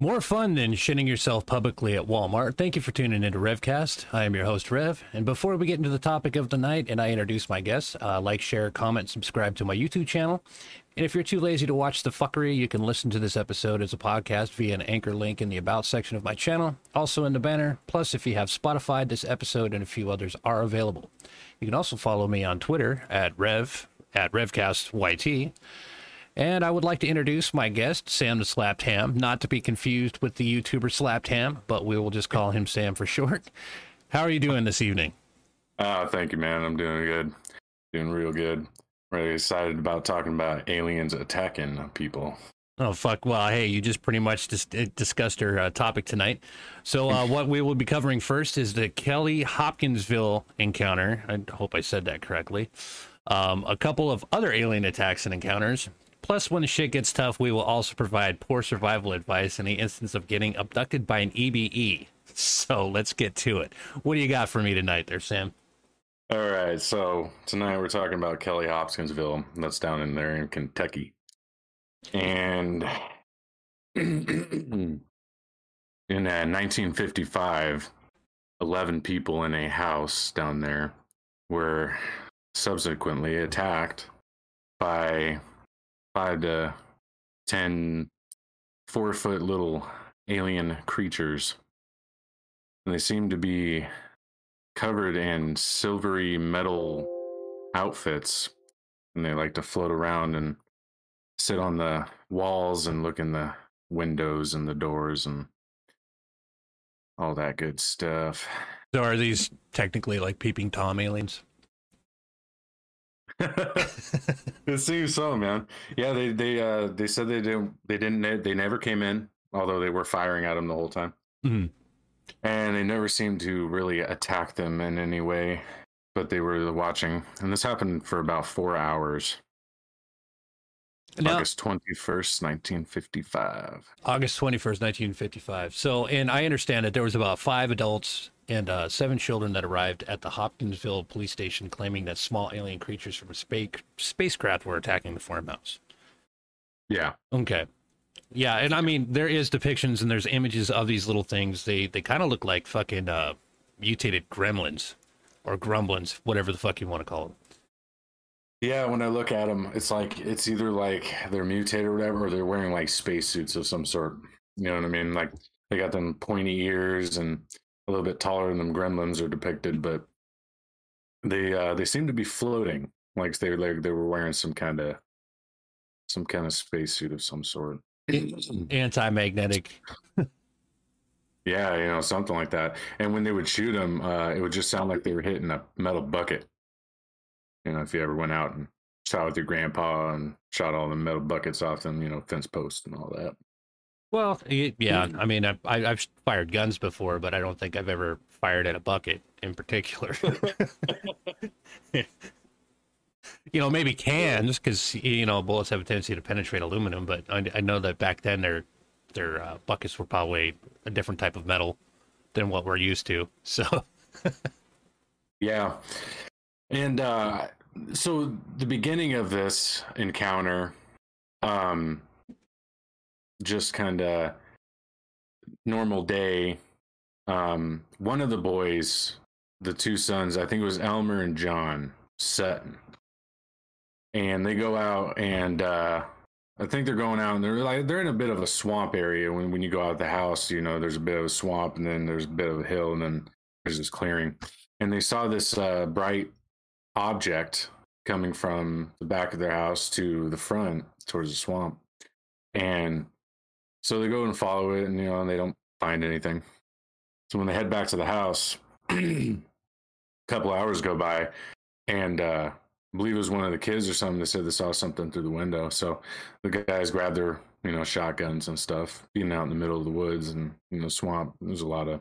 More fun than shitting yourself publicly at Walmart. Thank you for tuning into Revcast. I am your host, Rev. And before we get into the topic of the night and I introduce my guests, uh, like, share, comment, subscribe to my YouTube channel. And if you're too lazy to watch the fuckery, you can listen to this episode as a podcast via an anchor link in the About section of my channel, also in the banner. Plus, if you have Spotify, this episode and a few others are available. You can also follow me on Twitter at Rev, at RevcastYT. And I would like to introduce my guest, Sam the Slapped Ham, not to be confused with the YouTuber Slapped Ham, but we will just call him Sam for short. How are you doing this evening? Uh, thank you, man. I'm doing good. Doing real good. Really excited about talking about aliens attacking people. Oh fuck! Well, hey, you just pretty much dis- discussed our uh, topic tonight. So, uh, what we will be covering first is the Kelly Hopkinsville encounter. I hope I said that correctly. Um, a couple of other alien attacks and encounters, Plus, when shit gets tough, we will also provide poor survival advice in the instance of getting abducted by an EBE. So let's get to it. What do you got for me tonight, there, Sam? All right. So tonight we're talking about Kelly Hopkinsville. That's down in there in Kentucky. And in uh, 1955, 11 people in a house down there were subsequently attacked by five to ten four foot little alien creatures. And they seem to be covered in silvery metal outfits. And they like to float around and sit on the walls and look in the windows and the doors and all that good stuff. So are these technically like peeping Tom aliens? It seems so, man. Yeah, they they uh they said they didn't they didn't they never came in, although they were firing at them the whole time. Mm-hmm. And they never seemed to really attack them in any way, but they were watching. And this happened for about four hours. Now, August 21st, 1955. August 21st, 1955. So, and I understand that there was about five adults and uh, seven children that arrived at the Hopkinsville police station claiming that small alien creatures from a space spacecraft were attacking the farmhouse. Yeah. Okay. Yeah, and I mean there is depictions and there's images of these little things. They they kind of look like fucking uh, mutated gremlins or grumblins, whatever the fuck you want to call them. Yeah, when I look at them, it's like it's either like they're mutated or whatever, or they're wearing like spacesuits of some sort. You know what I mean? Like they got them pointy ears and a little bit taller than them gremlins are depicted, but they uh, they seem to be floating, like they like they were wearing some kind of some kind of spacesuit of some sort. Anti-magnetic. yeah, you know, something like that. And when they would shoot them, uh, it would just sound like they were hitting a metal bucket. You know, if you ever went out and shot with your grandpa and shot all the metal buckets off them, you know, fence posts and all that. Well, yeah. I mean, I, I, have fired guns before, but I don't think I've ever fired at a bucket in particular. you know, maybe cans because you know bullets have a tendency to penetrate aluminum. But I, I know that back then their their uh, buckets were probably a different type of metal than what we're used to. So, yeah, and uh, so the beginning of this encounter, um, just kind of normal day. Um, one of the boys, the two sons, I think it was Elmer and John Sutton, and they go out and uh, I think they're going out and they're like they're in a bit of a swamp area. When when you go out of the house, you know there's a bit of a swamp and then there's a bit of a hill and then there's this clearing, and they saw this uh, bright object coming from the back of their house to the front towards the swamp, and so they go and follow it, and you know, and they don't find anything. So when they head back to the house, a couple hours go by, and uh, I believe it was one of the kids or something that said they saw something through the window. So the guys grabbed their, you know, shotguns and stuff, being out in the middle of the woods and you know swamp. There's a lot of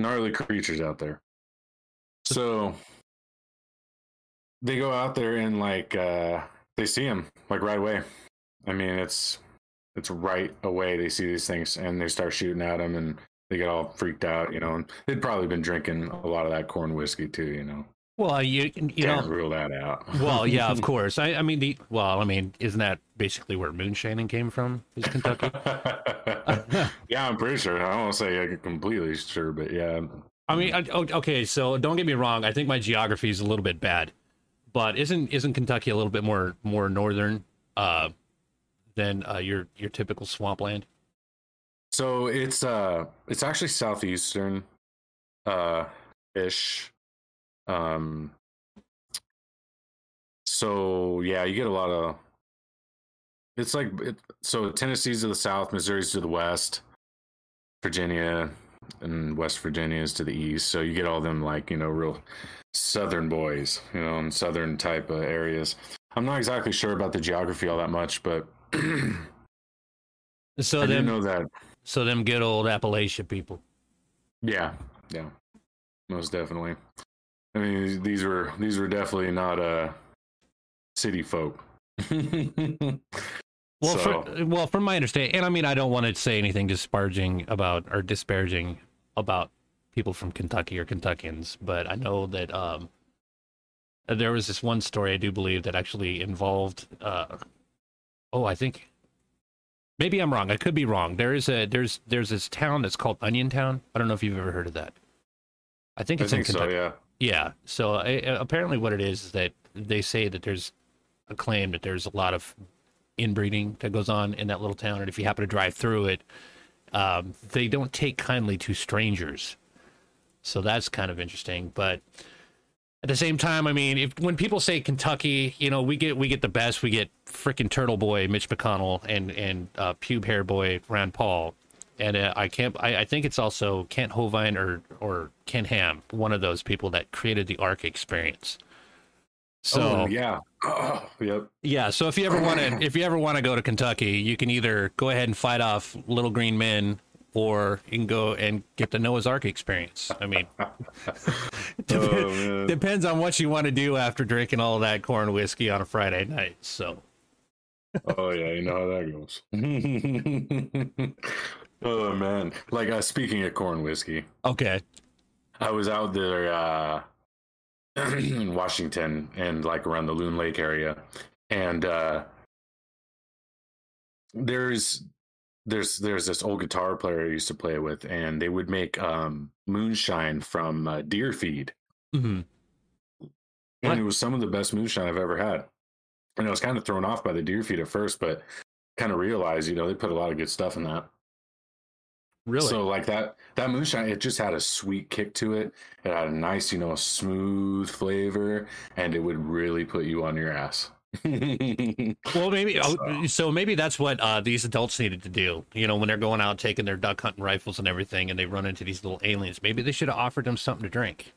gnarly creatures out there. So they go out there and like uh, they see him like right away. I mean, it's it's right away they see these things and they start shooting at them and they get all freaked out, you know. And they'd probably been drinking a lot of that corn whiskey too, you know. Well, you you Can't know, rule that out. well, yeah, of course. I, I mean, the well, I mean, isn't that basically where moonshining came from? Is Kentucky? yeah, I'm pretty sure. I won't say I'm completely sure, but yeah. I mean, I, okay, so don't get me wrong. I think my geography is a little bit bad, but isn't isn't Kentucky a little bit more more northern uh, than uh, your your typical swampland? So it's uh it's actually southeastern uh ish. Um so yeah, you get a lot of it's like it, so Tennessee's to the south, Missouri's to the west, Virginia and West Virginia is to the east. So you get all them like, you know, real southern boys, you know, in southern type of areas. I'm not exactly sure about the geography all that much, but so I them, know that so them good old Appalachia people. Yeah, yeah, most definitely. I mean, these were these were definitely not uh city folk. Well, So- for, well, from my understanding, and I mean, I don't want to say anything disparaging about or disparaging about people from Kentucky or Kentuckians, but I know that um, there was this one story I do believe that actually involved. Uh, oh, I think maybe I'm wrong. I could be wrong. There is a there's there's this town that's called Onion Town. I don't know if you've ever heard of that. I think I it's think in so. Kentucky. Yeah. Yeah. So uh, apparently, what it is is that they say that there's a claim that there's a lot of inbreeding that goes on in that little town, and if you happen to drive through it, um, they don't take kindly to strangers. So that's kind of interesting. But at the same time, I mean, if when people say Kentucky, you know, we get we get the best. We get freaking Turtle Boy Mitch McConnell and and uh, Pube Hair Boy Rand Paul. And uh, I can't. I, I think it's also Kent Hovind or or Ken Ham, one of those people that created the Ark experience. So oh, yeah. Oh, yep. yeah, so if you ever want to, if you ever want to go to Kentucky, you can either go ahead and fight off little green men, or you can go and get the Noah's Ark experience. I mean, dep- Oh, depends on what you want to do after drinking all that corn whiskey on a Friday night. So oh yeah, you know how that goes. oh man. Like uh, speaking of corn whiskey, okay, I was out there uh in Washington and like around the Loon Lake area. And uh there's there's there's this old guitar player I used to play with, and they would make um moonshine from uh, deer feed. Mhm. What? And it was some of the best moonshine I've ever had. And I was kind of thrown off by the deer feed at first, but kind of realized, you know, they put a lot of good stuff in that. really? So like that that moonshine, it just had a sweet kick to it. It had a nice, you know, smooth flavor, and it would really put you on your ass. Well, maybe So- oh, so. Maybe that's what uh, these adults needed to do. You know, when they're going out taking their duck hunting rifles and everything, and they run into these little aliens. Maybe they should have offered them something to drink.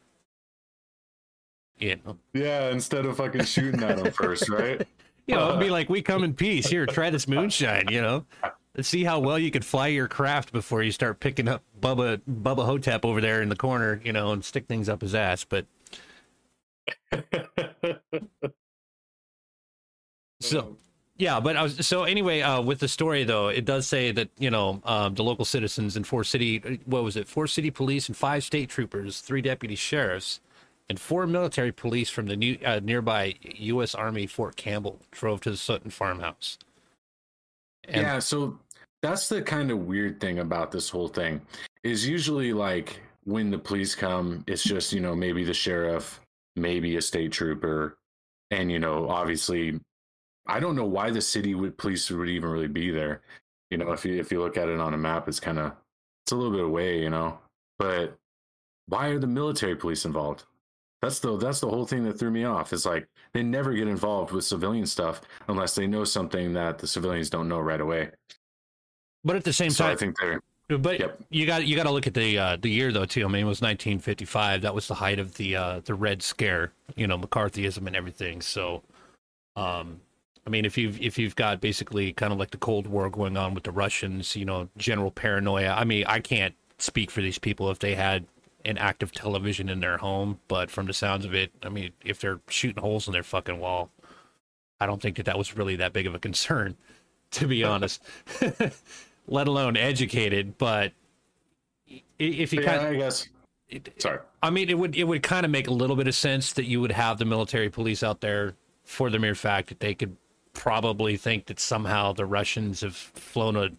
You know, yeah, instead of fucking shooting at them first, right? you know, it'd be like, "We come in peace. Here, try this moonshine." You know, let's see how well you could fly your craft before you start picking up Bubba Bubba Hotep over there in the corner. You know, and stick things up his ass. But so yeah but i was so anyway uh with the story though it does say that you know um the local citizens and four city what was it? Four city police and five state troopers three deputy sheriffs and four military police from the new uh, nearby u.s army fort campbell drove to the sutton farmhouse. And yeah, so that's the kind of weird thing about this whole thing is usually like when the police come, it's just, you know, maybe the sheriff, maybe a state trooper, and you know, obviously I don't know why the city would police would even really be there. You know, if you if you look at it on a map, it's kind of it's a little bit away, you know. But why are the military police involved? That's the that's the whole thing that threw me off. It's like they never get involved with civilian stuff unless they know something that the civilians don't know right away. but at the same So I think they're But Yep. you got you got to look at the uh, the year though too. I mean, it was 1955. That was the height of the uh, the Red Scare, you know, McCarthyism and everything. So, um, I mean, if you've if you've got basically kind of like the Cold War going on with the Russians, you know, general paranoia. I mean, I can't speak for these people if they had an active television in their home, but from the sounds of it, I mean, if they're shooting holes in their fucking wall, I don't think that that was really that big of a concern, to be honest. Let alone educated, but if you yeah, kind I guess. of, Sorry. I mean, it would it would kind of make a little bit of sense that you would have the military police out there for the mere fact that they could probably think that somehow the Russians have flown a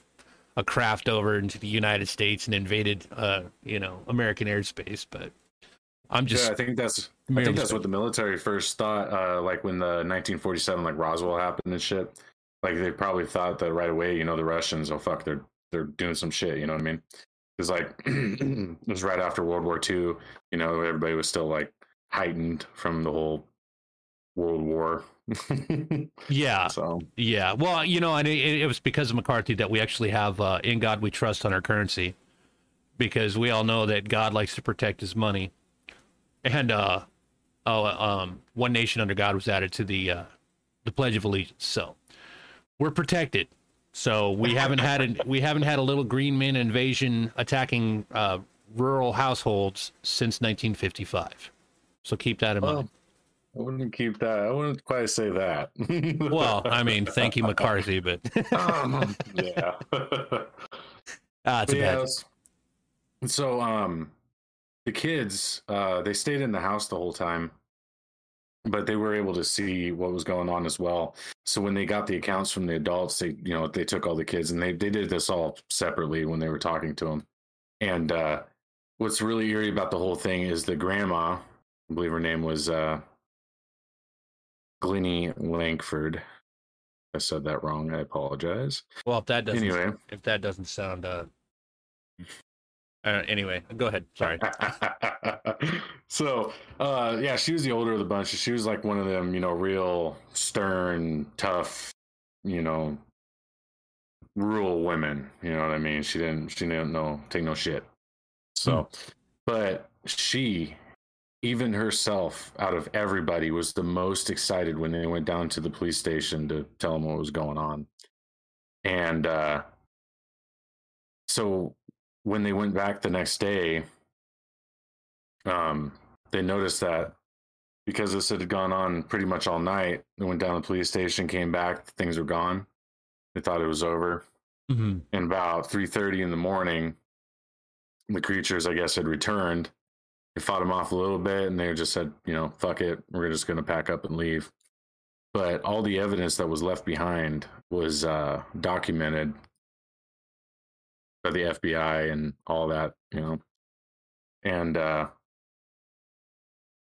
a craft over into the United States and invaded, uh, you know, American airspace. But I'm just yeah, I think that's I think that's what the military first thought. Uh, like when the 1947 like Roswell happened and shit. Like they probably thought that right away. You know, the Russians. Oh fuck, they're they're doing some shit. You know what I mean? Because like it was right after World War II. You know, everybody was still like heightened from the whole World War. yeah, so yeah. Well, you know, and it, it was because of McCarthy that we actually have uh, "In God We Trust" on our currency, because we all know that God likes to protect His money, and uh, oh, um, one nation under God was added to the uh, the Pledge of Allegiance. So we're protected. So we haven't had a, we haven't had a little green man invasion attacking uh, rural households since 1955. So keep that in Well, mind. I wouldn't keep that. I wouldn't quite say that. Well, I mean, thank you, McCarthy, but Um, yeah. ah, it's a yeah, bad. so um the kids uh they stayed in the house the whole time but they were able to see what was going on as well so when they got the accounts from the adults they you know they took all the kids and they they did this all separately when they were talking to them and uh what's really eerie about the whole thing is the grandma i believe her name was uh glennie langford i said that wrong i apologize Well, if that doesn't anyway if that doesn't sound uh, uh anyway, go ahead. Sorry. so uh yeah she was the older of the bunch she was like one of them you know real stern tough you know rural women you know what i mean she didn't she didn't know take no shit so but she even herself out of everybody was the most excited when they went down to the police station to tell them what was going on and uh so when they went back the next day um, they noticed that because this had gone on pretty much all night, they went down to the police station, came back, things were gone. They thought it was over. Mhm. And about three thirty in the morning, the creatures, I guess, had returned. They fought them off a little bit, and they just said, you know, fuck it, we're just going to pack up and leave. But all the evidence that was left behind was uh, documented by the FBI and all that, you know. And uh,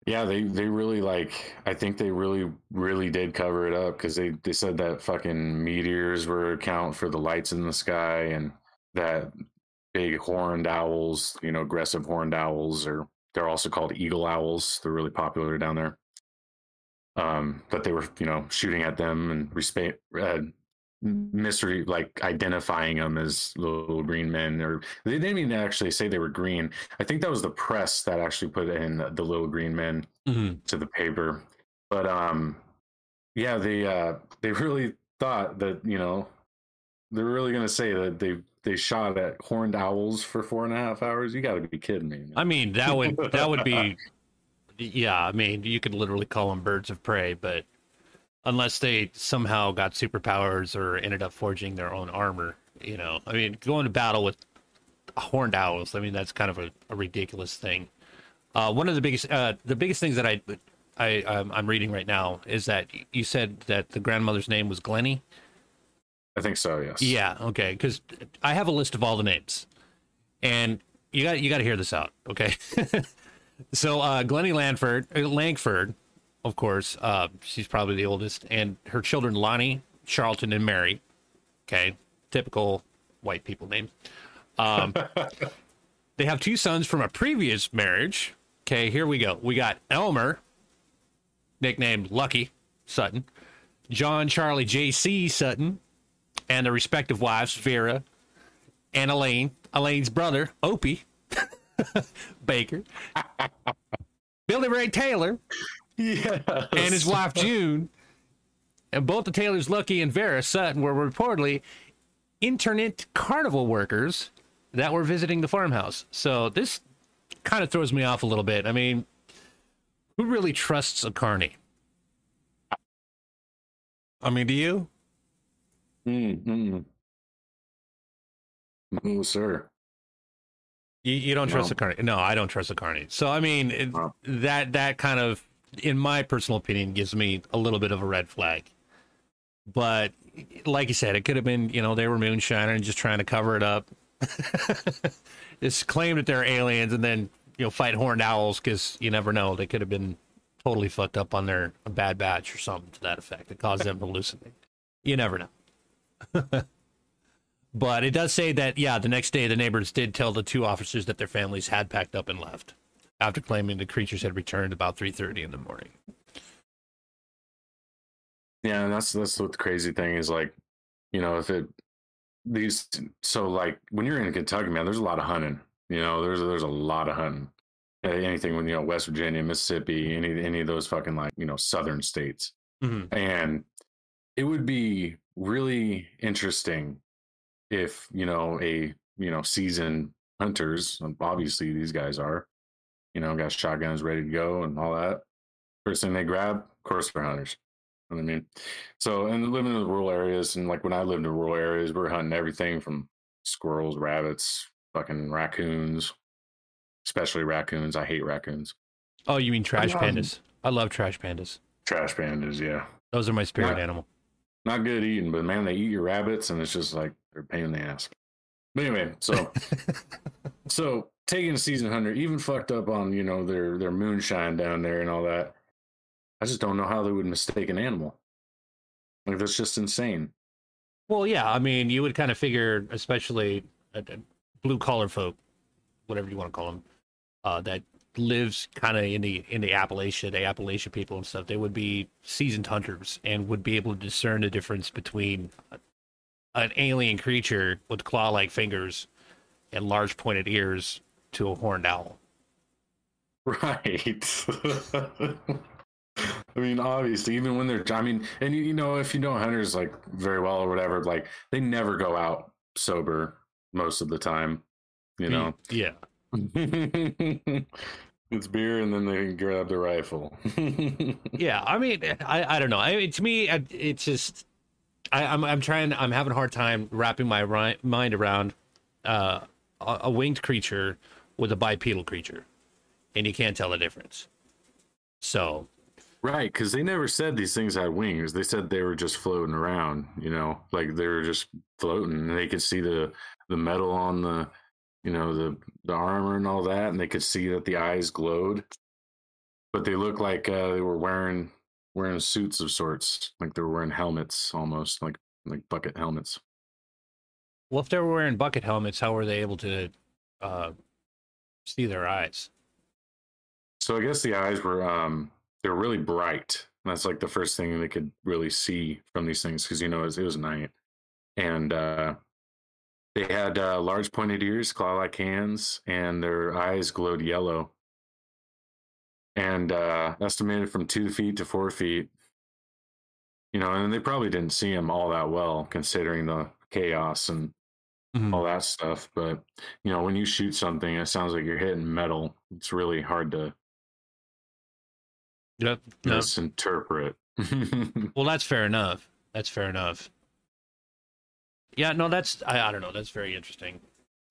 yeah, they they really like. I think they really really did cover it up because they they said that fucking meteors were account for the lights in the sky and that big horned owls, you know, aggressive horned owls, or they're also called eagle owls. They're really popular down there. Um, that they were you know shooting at them and respect. Uh, mystery like identifying them as little green men or they didn't even actually say they were green i think that was the press that actually put in the, little green men Mhm. to the paper but um yeah they uh they really thought that you know they're really gonna say that they they shot at horned owls for four and a half hours you gotta be kidding me man. I mean, that would that would be yeah, I mean, you could literally call them birds of prey, but unless they somehow got superpowers or ended up forging their own armor, you know. I mean, going to battle with horned owls, I mean, that's kind of a, a ridiculous thing. Uh, one of the biggest uh, the biggest things that I I I'm, I'm reading right now is that you said that the grandmother's name was Glennie. I think so yes Yeah, okay, because I have a list of all the names, and you got you got to hear this out, okay? so uh, Glennie Langford, uh, Langford, of course, uh, she's probably the oldest, and her children Lonnie, Charlton, and Mary. Okay, typical white people names. Um, they have two sons from a previous marriage. Okay, here we go. We got Elmer, nicknamed Lucky Sutton, John Charlie J.C. Sutton, and their respective wives, Vera and Elaine, Elaine's brother, Opie Baker, Billy Ray Taylor, yeah and his wife, June. And both the Taylors, Lucky and Vera Sutton, were reportedly internment carnival workers that were visiting the farmhouse. So this kind of throws me off a little bit. I mean, who really trusts a carny? I mean, do you? Mm, mm. no sir You, you don't trust the carny. No, I don't trust the carny. So I mean, it, No. that that kind of, in my personal opinion, gives me a little bit of a red flag. But like you said, it could have been, you know, they were moonshiner and just trying to cover it up. just claim that they're aliens and then, you know, fight horned owls because you never know. They could have been totally fucked up on their a bad batch or something to that effect that caused them to hallucinate. You never know. but it does say that, yeah, the next day the neighbors did tell the two officers that their families had packed up and left after claiming the creatures had returned about 3.30 in the morning. Yeah, and that's that's what the crazy thing is like, you know, if it these so like when you're in Kentucky, man, there's a lot of hunting. You know, there's there's a lot of hunting. Anything when you know West Virginia, Mississippi, any any of those fucking like you know southern states, Mhm. and it would be really interesting if you know a you know seasoned hunters, obviously these guys are, you know, got shotguns ready to go and all that. First thing they grab, of course, they're hunters. You know what I mean? So, and living in the rural areas, and like when I lived in rural areas, we are hunting everything from squirrels, rabbits, fucking raccoons, especially raccoons. I hate raccoons. Oh, you mean trash Um, pandas? I love trash pandas. Trash pandas, yeah. Those are my spirit Yeah. animal. Not good eating, but man, they eat your rabbits, and it's just like they're a pain in the ass. But anyway, so so taking a season hunter, even fucked up on you know their their moonshine down there and all that. I just don't know how they would mistake an animal. Like that's just insane. Well, yeah, I mean, you would kind of figure, especially uh, uh, blue collar folk, whatever you want to call them, uh, that lives kind of in the in the Appalachia, the Appalachian people and stuff. They would be seasoned hunters and would be able to discern the difference between an alien creature with claw-like fingers and large pointed ears to a horned owl. Right. I mean, obviously, even when they're, I mean, and you, you know, if you know hunters like very well or whatever, like they never go out sober most of the time, you know. yeah. it's beer, and then they grab the rifle. yeah i mean i i don't know i mean to me it's just I, i'm i'm trying i'm having a hard time wrapping my ri- mind around uh a, a winged creature with a bipedal creature and you can't tell the difference so right, because they never said these things had wings. They said they were just floating around, you know, like they were just floating, and they could see the the metal on the, you know, the the armor and all that, and they could see that the eyes glowed, but they looked like uh, they were wearing wearing suits of sorts, like they were wearing helmets almost, like like bucket helmets. well if they were wearing bucket helmets how were they able to uh see their eyes So I guess the eyes were um they're really bright. And that's like the first thing they could really see from these things because you know it was, it was night, and uh, they had uh, large pointed ears, claw-like hands, and their eyes glowed yellow. And uh, estimated from two feet to four feet. You know, and they probably didn't see him all that well considering the chaos and Mhm. all that stuff. But you know, when you shoot something, it sounds like you're hitting metal. It's really hard to yep misinterpret. well that's fair enough that's fair enough yeah no that's i, I don't know. That's very interesting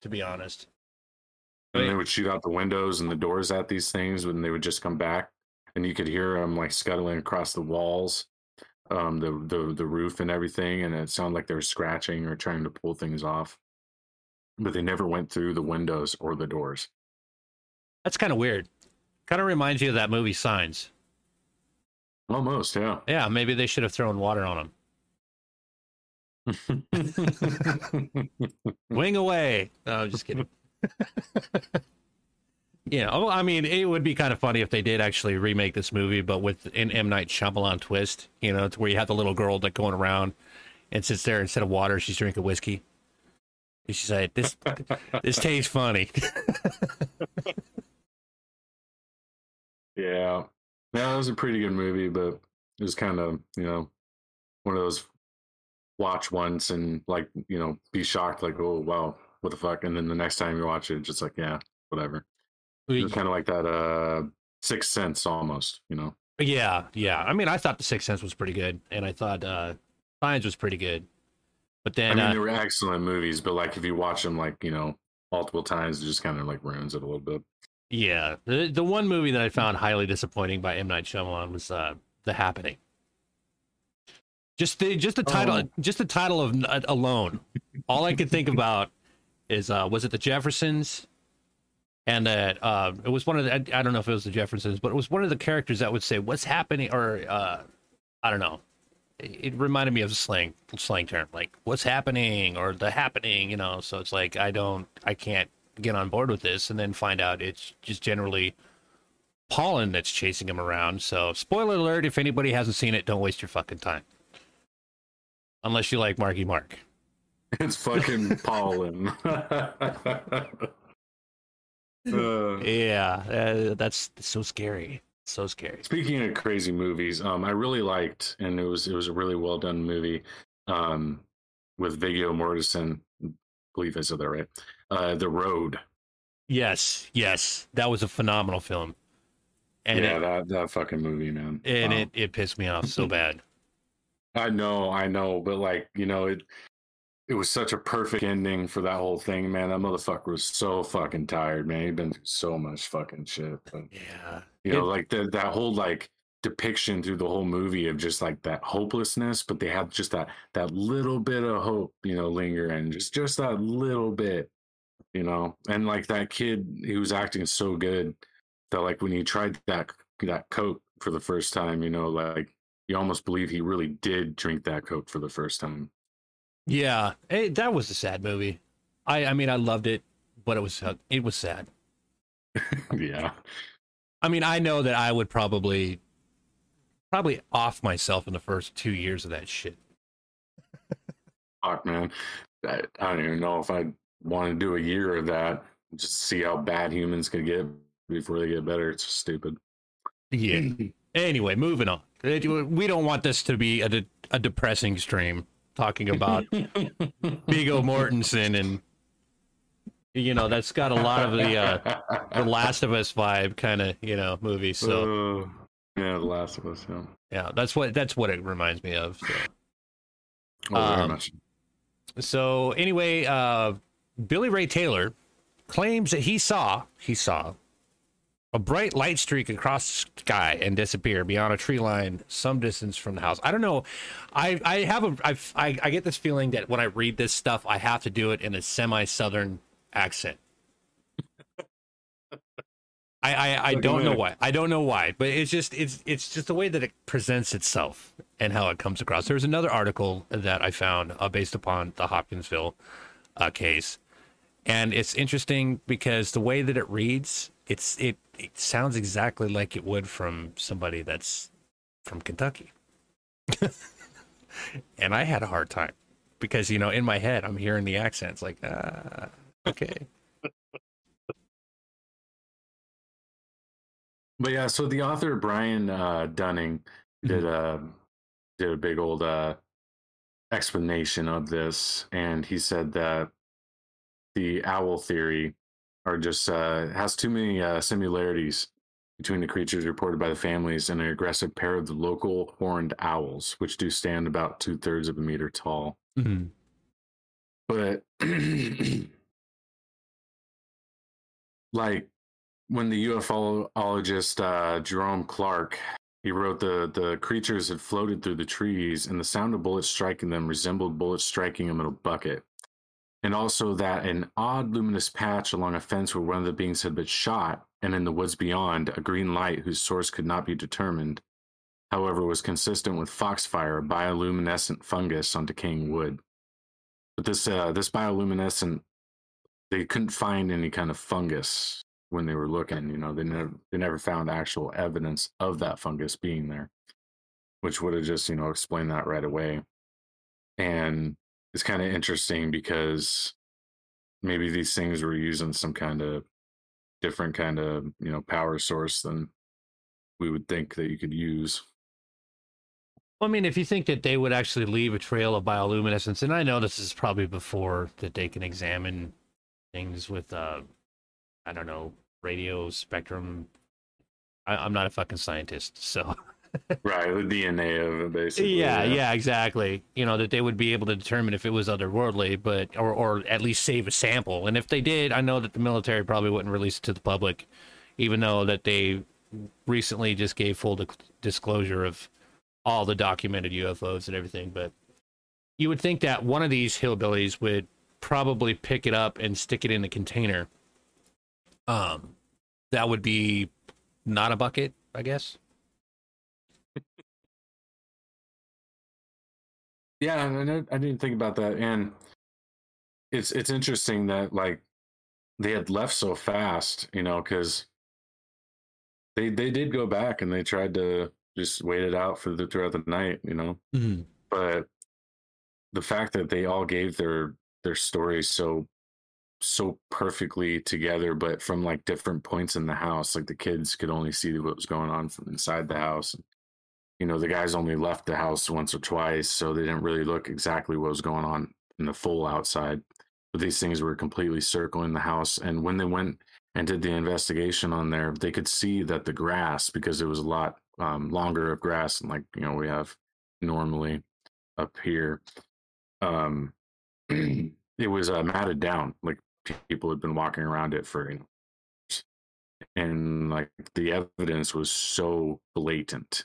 to be honest. And they would shoot out the windows and the doors at these things when they would just come back. And you could hear them like scuttling across the walls um the the, the roof and everything. And it sounded like they were scratching or trying to pull things off. But they never went through the windows or the doors. That's kind of weird. Kind of reminds you of that movie Signs. almost yeah. Yeah, maybe they should have thrown water on him. Wing away. No, I'm just kidding. yeah, oh, I mean, it would be kind of funny if they did actually remake this movie, but with an M Night Shyamalan twist. You know, to where you have the little girl that going around and sits there instead of water, she's drinking whiskey. And she's like, "This, this tastes funny." yeah yeah it was a pretty good movie but it was kind of you know one of those watch once and like you know be shocked like oh wow what the fuck and then the next time you watch it just like yeah whatever it's kind of like that uh sixth sense almost you know Yeah, yeah. I mean, I thought The Sixth Sense was pretty good, and I thought uh, Signs was pretty good. But then i mean uh, they were excellent movies but like if you watch them like you know multiple times it just kind of like ruins it a little bit yeah, the the one movie that I found highly disappointing by M Night Shyamalan was uh, The Happening. Just the just the title, Oh. just the title of uh, alone. All I could think about is uh was it the Jeffersons? And that uh, it was one of the I, I don't know if it was the Jeffersons, but it was one of the characters that would say "What's happening?" or uh, I don't know. It, it reminded me of a slang slang term like "What's happening?" or "the happening," you know. So it's like I don't, I can't get on board with this, and then find out it's just generally pollen that's chasing him around. So spoiler alert: if anybody hasn't seen it, don't waste your fucking time. Unless you like Marky Mark. It's fucking pollen. Uh, Yeah, uh, that's so scary. So scary. Speaking of crazy movies, um, I really liked, and it was it was a really well done movie, um, with Viggo Mortensen. I believe I said that right. Uh, the Road. Yes, yes, that was a phenomenal film, and yeah, it, that that fucking movie, man. and Um, it it pissed me off so bad. I know, I know, but like you know, it it was such a perfect ending for that whole thing, man. That motherfucker was so fucking tired, man. He'd been through so much fucking shit, but Yeah, you know, It- like that that whole like depiction through the whole movie of just like that hopelessness, but they had just that that little bit of hope, you know, lingering, just just that little bit, you know, and like that kid, he was acting so good that like when he tried that that coke for the first time, you know, like you almost believe he really did drink that coke for the first time. yeah, it, that was a sad movie. I I mean, I loved it, but it was uh, it was sad. yeah, I mean, I know that I would probably probably off myself in the first two years of that shit. fuck, man. I, I don't even know if I want to do a year of that. Just see how bad humans can get before they get better. It's stupid. Yeah. Anyway, moving on. It- We don't want this to be a, de- a depressing stream talking about Viggo Mortensen and you know that's got a lot of the uh, the Last of Us vibe kind of you know movie. So Uh, yeah, The Last of Us. Yeah. yeah, that's what that's what it reminds me of. So, Oh, very Um, much. so anyway, uh, Billy Ray Taylor claims that he saw he saw a bright light streak across the sky and disappear beyond a tree line some distance from the house. I don't know. I I have a I've, I I get this feeling that when I read this stuff, I have to do it in a semi-southern accent. I, I, I don't know why. I don't know why, but it's just it's it's just the way that it presents itself and how it comes across. There's another article that I found uh, based upon the Hopkinsville uh, case, and it's interesting because the way that it reads, it's it, it sounds exactly like it would from somebody that's from Kentucky. and I had a hard time because you know in my head I'm hearing the accents like ah okay. But yeah, so the author Brian uh, Dunning did a did a big old uh, explanation of this, and he said that the owl theory are just uh, has too many uh, similarities between the creatures reported by the families and an aggressive pair of the local horned owls, which do stand about two thirds of a meter tall. Mhm. but like when the ufologist uh, Jerome Clark he wrote the the creatures had floated through the trees and the sound of bullets striking them resembled bullets striking them in a bucket and also that an odd luminous patch along a fence where one of the beings had been shot and in the woods beyond a green light whose source could not be determined however was consistent with foxfire a bioluminescent fungus on decaying wood but this uh, this bioluminescent, they couldn't find any kind of fungus when they were looking. You know, they never they never found actual evidence of that fungus being there, which would have just you know explained that right away. And it's kind of interesting because maybe these things were using some kind of different kind of you know power source than we would think that you could use. Well, I mean, if you think that they would actually leave a trail of bioluminescence, and I know this is probably before that they can examine things with, uh, I don't know, radio spectrum. I, I'm not a fucking scientist, so right, the DNA of it, basically. yeah, yeah, exactly. You know that they would be able to determine if it was otherworldly, but or or at least save a sample. And if they did, I know that the military probably wouldn't release it to the public, even though that they recently just gave full dic- disclosure of all the documented UFOs and everything, but you would think that one of these hillbillies would probably pick it up and stick it in a container. Um, that would be not a bucket, I guess. Yeah, I, I didn't think about that, and it's it's interesting that like they had left so fast, you know, because they they did go back and they tried to just wait it out for the throughout the night, you know. Mm-hmm. But the fact that they all gave their their stories so so perfectly together, but from like different points in the house, like the kids could only see what was going on from inside the house. You know, the guys only left the house once or twice, so they didn't really look exactly what was going on in the full outside. But these things were completely circling the house, and when they went and did the investigation on there, they could see that the grass, because it was a lot um, longer of grass than like you know we have normally up here, um, it was uh, matted down. Like people had been walking around it for you know, and like the evidence was so blatant.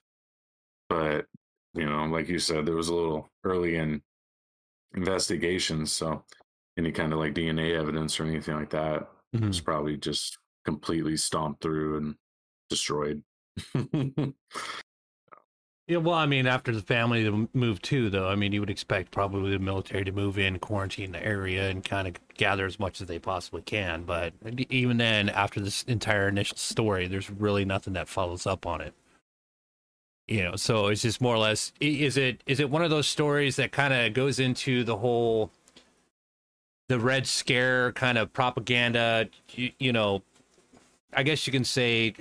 But you know, like you said, there was a little early in investigations, so any kind of like DNA evidence or anything like that Mhm. was probably just completely stomped through and destroyed. Yeah, well, I mean, after the family to move too, though, I mean, you would expect probably the military to move in, quarantine the area, and kind of gather as much as they possibly can. But even then, after this entire initial story, there's really nothing that follows up on it. You know, so it's just more or less is it is it one of those stories that kind of goes into the whole the Red Scare kind of propaganda? You, you know, I guess you can say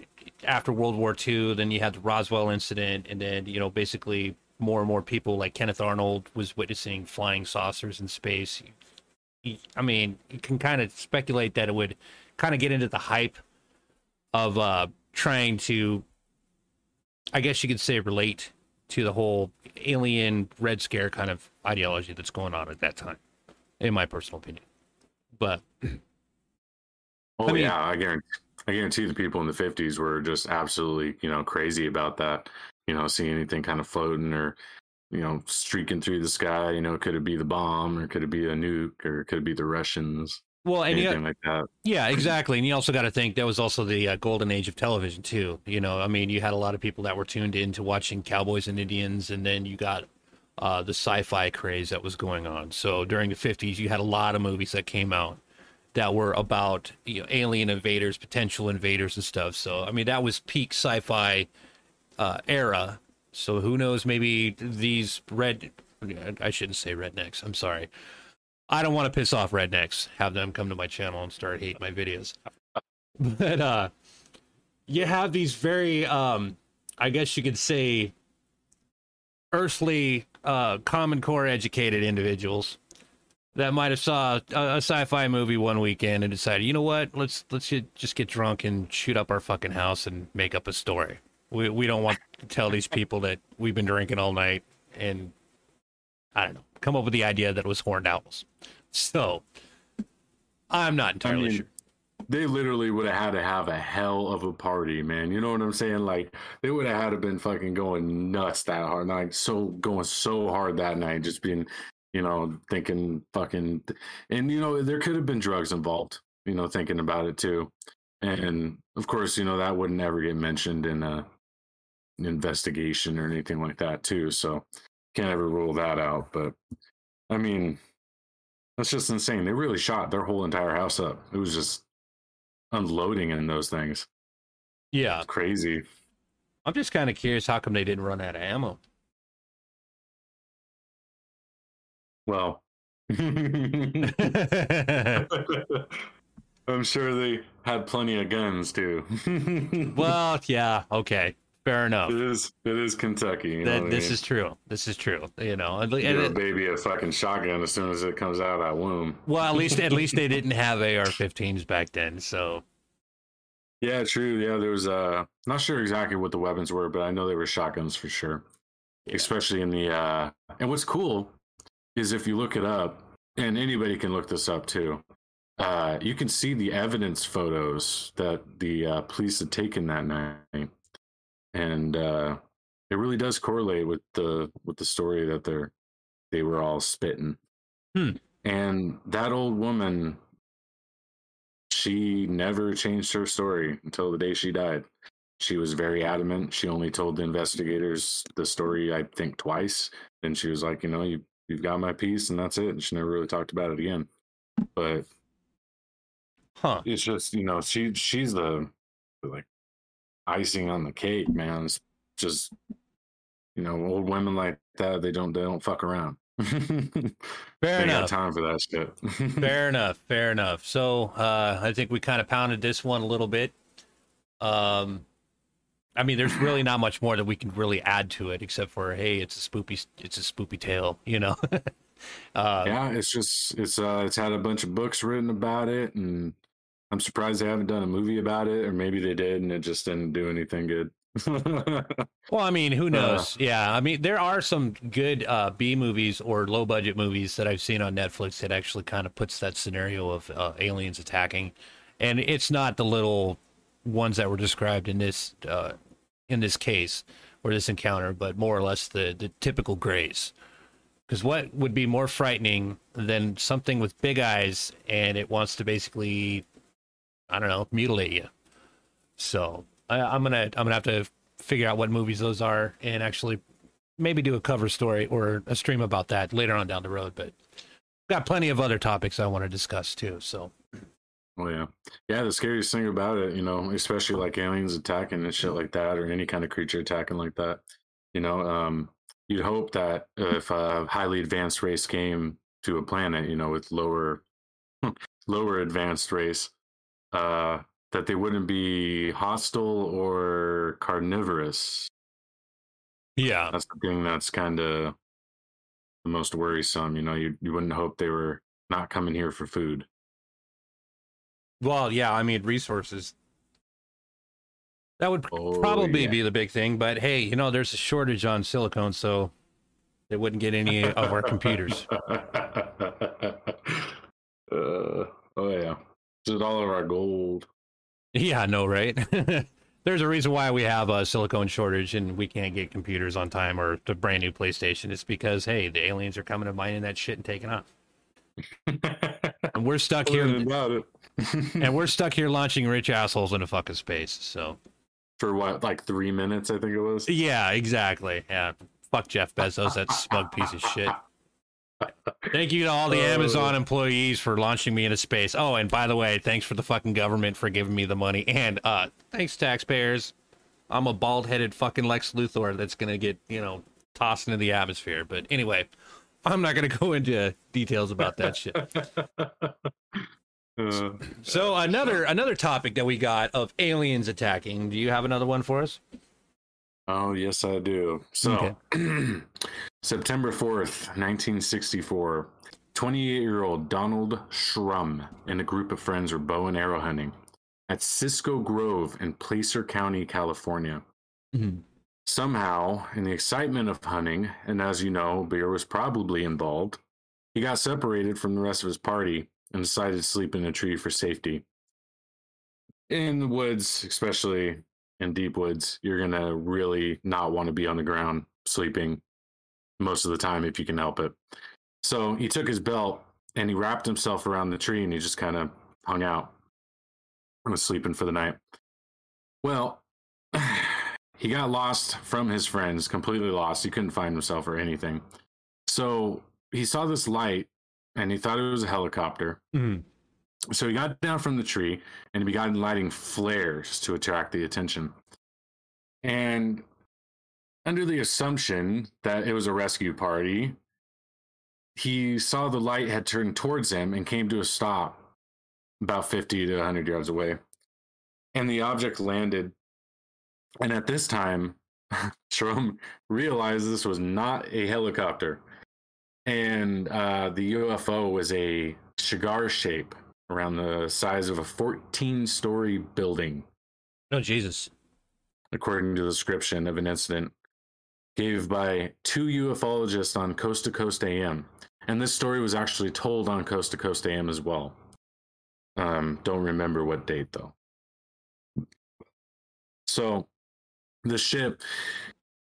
after World War II, then you had the Roswell incident, and then you know basically more and more people like Kenneth Arnold was witnessing flying saucers in space. I mean, you can kind of speculate that it would kind of get into the hype of uh trying to, I guess you could say, relate to the whole alien Red Scare kind of ideology that's going on at that time, in my personal opinion. But Oh I mean- yeah, I guarantee. I guarantee the people in the fifties were just absolutely, you know, crazy about that. You know, seeing anything kind of floating or, you know, streaking through the sky. You know, could it be the bomb or could it be a nuke or could it be the Russians? Well, and you, like that. Yeah, exactly. And you also got to think that was also the uh, golden age of television too. You know, I mean, you had a lot of people that were tuned into watching Cowboys and Indians, and then you got uh, the sci-fi craze that was going on. So during the '50s, you had a lot of movies that came out that were about you know alien invaders, potential invaders, and stuff. So I mean, that was peak sci-fi uh, era. So who knows? Maybe these red. I shouldn't say rednecks. I'm sorry. I don't want to piss off rednecks. Have them come to my channel and start hating my videos. But uh, you have these very, um, I guess you could say, earthly, uh, common core educated individuals that might have saw a, a sci-fi movie one weekend and decided, you know what, let's let's ju- just get drunk and shoot up our fucking house and make up a story. We we don't want to tell these people that we've been drinking all night and I don't know, come up with the idea that it was horned owls. So I'm not entirely mean, sure. They literally would have had to have a hell of a party, man. You know what I'm saying? Like they would have had to been fucking going nuts that hard, like so going so hard that night, just being, you know, thinking fucking, and you know there could have been drugs involved. You know, thinking about it too, and of course, you know that wouldn't ever get mentioned in a an investigation or anything like that too. So can't ever rule that out. But I mean, that's just insane. They really shot their whole entire house up. It was just unloading in those things. Yeah, It's crazy. I'm just kind of curious how come they didn't run out of ammo. Well, I'm sure they had plenty of guns too. well, yeah, okay, fair enough. it is it is Kentucky. You know That what I this mean? is true. This is true. You know, and, and Give a it- baby a fucking shotgun as soon as it comes out of that womb. well, at least at least they didn't have AR-15s back then. So Yeah, true. Yeah, there was uh not sure exactly what the weapons were, but I know they were shotguns for sure. Yeah. Especially in the uh and what's cool is if you look it up, and anybody can look this up too. Uh you can see the evidence photos that the uh, police had taken that night. And uh it really does correlate with the with the story that they're they were all spitting. Hmm. And that old woman, she never changed her story until the day she died. She was very adamant. She only told the investigators the story, I think, twice. And she was like, you know, you you've got my piece, and that's it. And she never really talked about it again. But Huh. it's just you know she she's the like icing on the cake man it's just you know old women like that they don't they don't fuck around Fair enough. time for that shit Fair enough. Fair enough. So uh, I think we kind of pounded this one a little bit. Um, I mean, there's really not much more that we can really add to it, except for hey, it's a spoopy, it's a spoopy tale, you know. uh, yeah it's just it's uh it's had a bunch of books written about it and i'm surprised they haven't done a movie about it or maybe they did and it just didn't do anything good Well, I mean, who knows? yeah, I mean, there are some good uh, B movies or low budget movies that I've seen on Netflix that actually kind of puts that scenario of uh, aliens attacking, and it's not the little ones that were described in this uh, in this case or this encounter, but more or less the the typical grays. Because what would be more frightening than something with big eyes and it wants to basically, I don't know, mutilate you? So I, I'm gonna I'm gonna have to figure out what movies those are and actually maybe do a cover story or a stream about that later on down the road. But got plenty of other topics I want to discuss too. So Oh yeah, yeah. The scariest thing about it, you know, especially like aliens attacking and shit like that, or any kind of creature attacking like that, you know, um, you'd hope that if a highly advanced race came to a planet, you know, with lower, lower advanced race, uh, that they wouldn't be hostile or carnivorous. yeah, That's the thing that's kind of the most worrisome. You know, you you wouldn't hope they were not coming here for food. well, yeah. I mean, resources. That would Oh, probably yeah. be the big thing. But hey, you know, there's a shortage on silicone, so they wouldn't get any of our computers. uh, oh yeah, just all of our gold. Yeah, no, right? There's a reason why we have a silicone shortage and we can't get computers on time or the brand new PlayStation. It's because hey, the aliens are coming and mining that shit and taking off, and we're stuck here. And we're stuck here launching rich assholes into fucking space. So For what, like three minutes? I think it was. yeah, exactly. Yeah, fuck Jeff Bezos, that smug piece of shit. Thank you to all the Uh. Amazon employees for launching me into space. Oh, and by the way, thanks for the fucking government for giving me the money. And uh thanks taxpayers. I'm a bald-headed fucking Lex Luthor that's going to get, you know, tossed into the atmosphere. But anyway, I'm not going to go into details about that shit. Uh, So another another topic that we got of aliens attacking. Do you have another one for us? Oh yes, I do. So, September fourth, nineteen sixty-four. 28-year-old Donald Shrum and a group of friends were bow and arrow hunting at Cisco Grove in Placer County, California. Mhm. Somehow, in the excitement of hunting, and as you know, beer was probably involved, he got separated from the rest of his party and decided to sleep in a tree for safety. In the woods, especially in deep woods, you're going to really not want to be on the ground sleeping most of the time if you can help it. So he took his belt and he wrapped himself around the tree and he just kind of hung out and was sleeping for the night. Well, he got lost from his friends, completely lost. He couldn't find himself or anything. So he saw this light and he thought it was a helicopter. Mhm. So he got down from the tree and he began lighting flares to attract the attention. And under the assumption that it was a rescue party, he saw the light had turned towards him and came to a stop about 50 to 100 yards away. And the object landed. And at this time, Shrum realized this was not a helicopter. And uh, the UFO was a cigar shape around the size of a 14 story building, Oh Jesus. according to the description of an incident gave by two ufologists on Coast to Coast AM. And this story was actually told on Coast to Coast AM as well. Um, don't remember what date though. So the ship,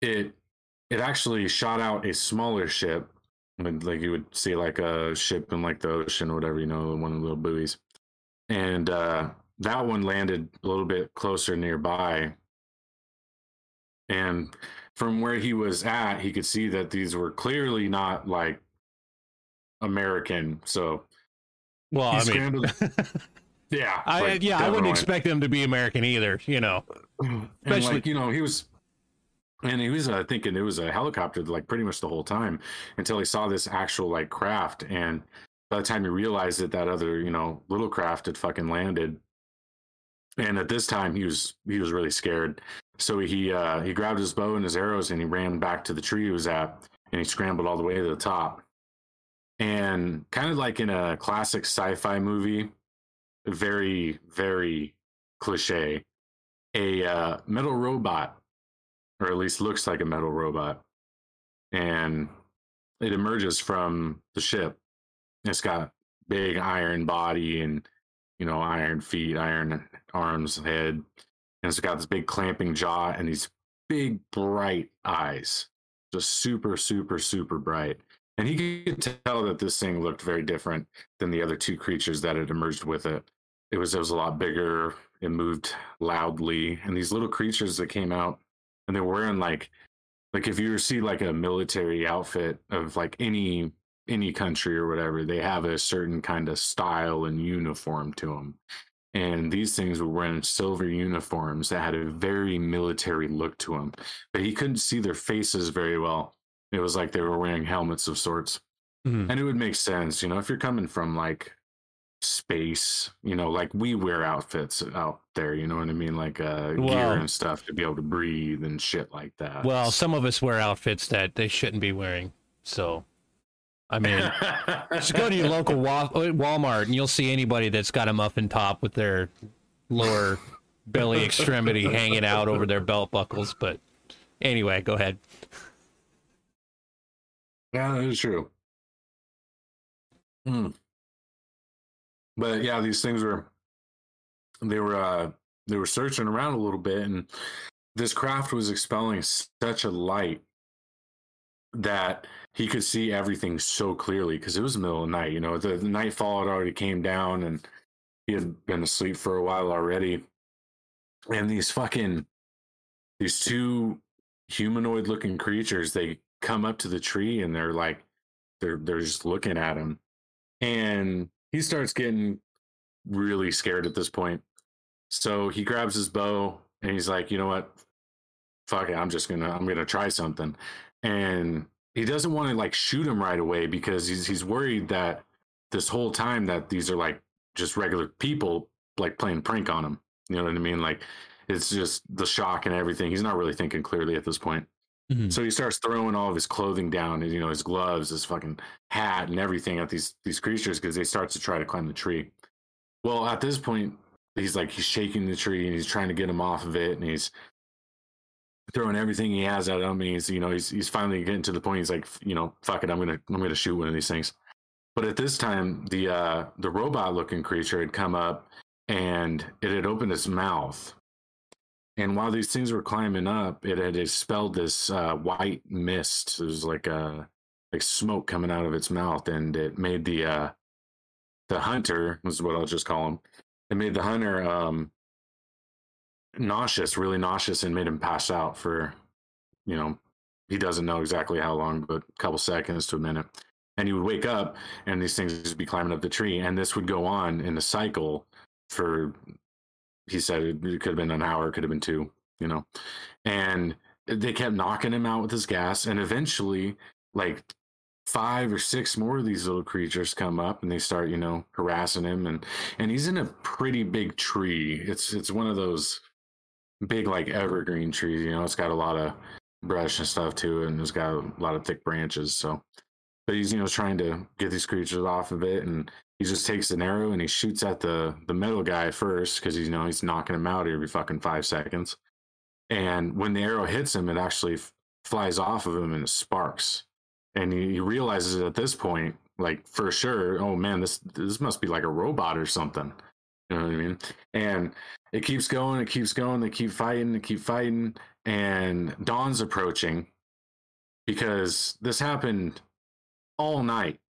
it it actually shot out a smaller ship, like you would see like a ship in like the ocean or whatever, you know, one of the little buoys, and uh, that one landed a little bit closer nearby, and from where he was at, he could see that these were clearly not like American. So, well, I mean, yeah, I like, yeah, definitely. I wouldn't expect them to be American either. You know, especially like, you know he was, and he was uh, thinking it was a helicopter like pretty much the whole time until he saw this actual like craft, and by the time he realized that that other you know little craft had fucking landed, and at this time he was he was really scared. So he uh, he grabbed his bow and his arrows and he ran back to the tree he was at, and he scrambled all the way to the top and kind of like in a classic sci-fi movie very very cliche a uh, metal robot or at least looks like a metal robot and it emerges from the ship it's got big iron body and you know iron feet iron arms head and it's got this big clamping jaw and these big bright eyes just super super super bright and he could tell that this thing looked very different than the other two creatures that had emerged with it. It was it was a lot bigger. It moved loudly, and these little creatures that came out, and they were wearing like, like if you see like a military outfit of like any any country or whatever, they have a certain kind of style and uniform to them. And these things were wearing silver uniforms that had a very military look to them, but he couldn't see their faces very well it was like they were wearing helmets of sorts. Mm-hmm. And it would make sense, you know, if you're coming from like space, you know, like we wear outfits out there, you know what I mean? Like uh well, gear and stuff to be able to breathe and shit like that. Well, some of us wear outfits that they shouldn't be wearing. So I mean, just go to your local Walmart and you'll see anybody that's got a muffin top with their lower belly extremity hanging out over their belt buckles. But anyway, go ahead. Yeah, that is true. Hmm. But yeah, these things were they were uh they were searching around a little bit and this craft was expelling such a light that he could see everything so clearly because it was the middle of the night. You know, the, the nightfall had already came down and he had been asleep for a while already. And these fucking these two humanoid looking creatures, they come up to the tree and they're like they're they're just looking at him and he starts getting really scared at this point. So he grabs his bow and he's like you know what? Fuck it i'm just gonna i'm gonna try something. And he doesn't want to like shoot him right away because he's he's worried that this whole time that these are like just regular people like playing prank on him. You know what i mean? Like it's just the shock and everything. He's not really thinking clearly at this point Mm-hmm. So he starts throwing all of his clothing down, you know his gloves, his fucking hat, and everything at these these creatures because they start to try to climb the tree. Well, at this point, he's like he's shaking the tree and he's trying to get him off of it, and he's throwing everything he has at him. And he's you know he's he's finally getting to the point. He's like you know fuck it, I'm gonna I'm gonna shoot one of these things. But at this time, the uh the robot looking creature had come up and it had opened its mouth and while these things were climbing up, it had expelled this uh, white mist. It was like a uh, like smoke coming out of its mouth, and it made the uh, the hunter was what I'll just call him. It made the hunter um, nauseous, really nauseous, and made him pass out for you know he doesn't know exactly how long, but a couple seconds to a minute. And he would wake up, and these things would be climbing up the tree, and this would go on in a cycle for he said it could have been an hour, could have been two, you know. And they kept knocking him out with his gas, and eventually, like five or six more of these little creatures come up and they start, you know, harassing him and and he's in a pretty big tree. It's it's one of those big like evergreen trees, you know, it's got a lot of brush and stuff to it and it's got a lot of thick branches. So but he's, you know, trying to get these creatures off of it and he just takes an arrow and he shoots at the the metal guy first because he's you know he's knocking him out every fucking five seconds. And when the arrow hits him, it actually f- flies off of him and sparks. And he, he realizes at this point, like for sure, oh man, this this must be like a robot or something. You know what I mean? And it keeps going, it keeps going, they keep fighting, they keep fighting, and dawn's approaching. because this happened all night.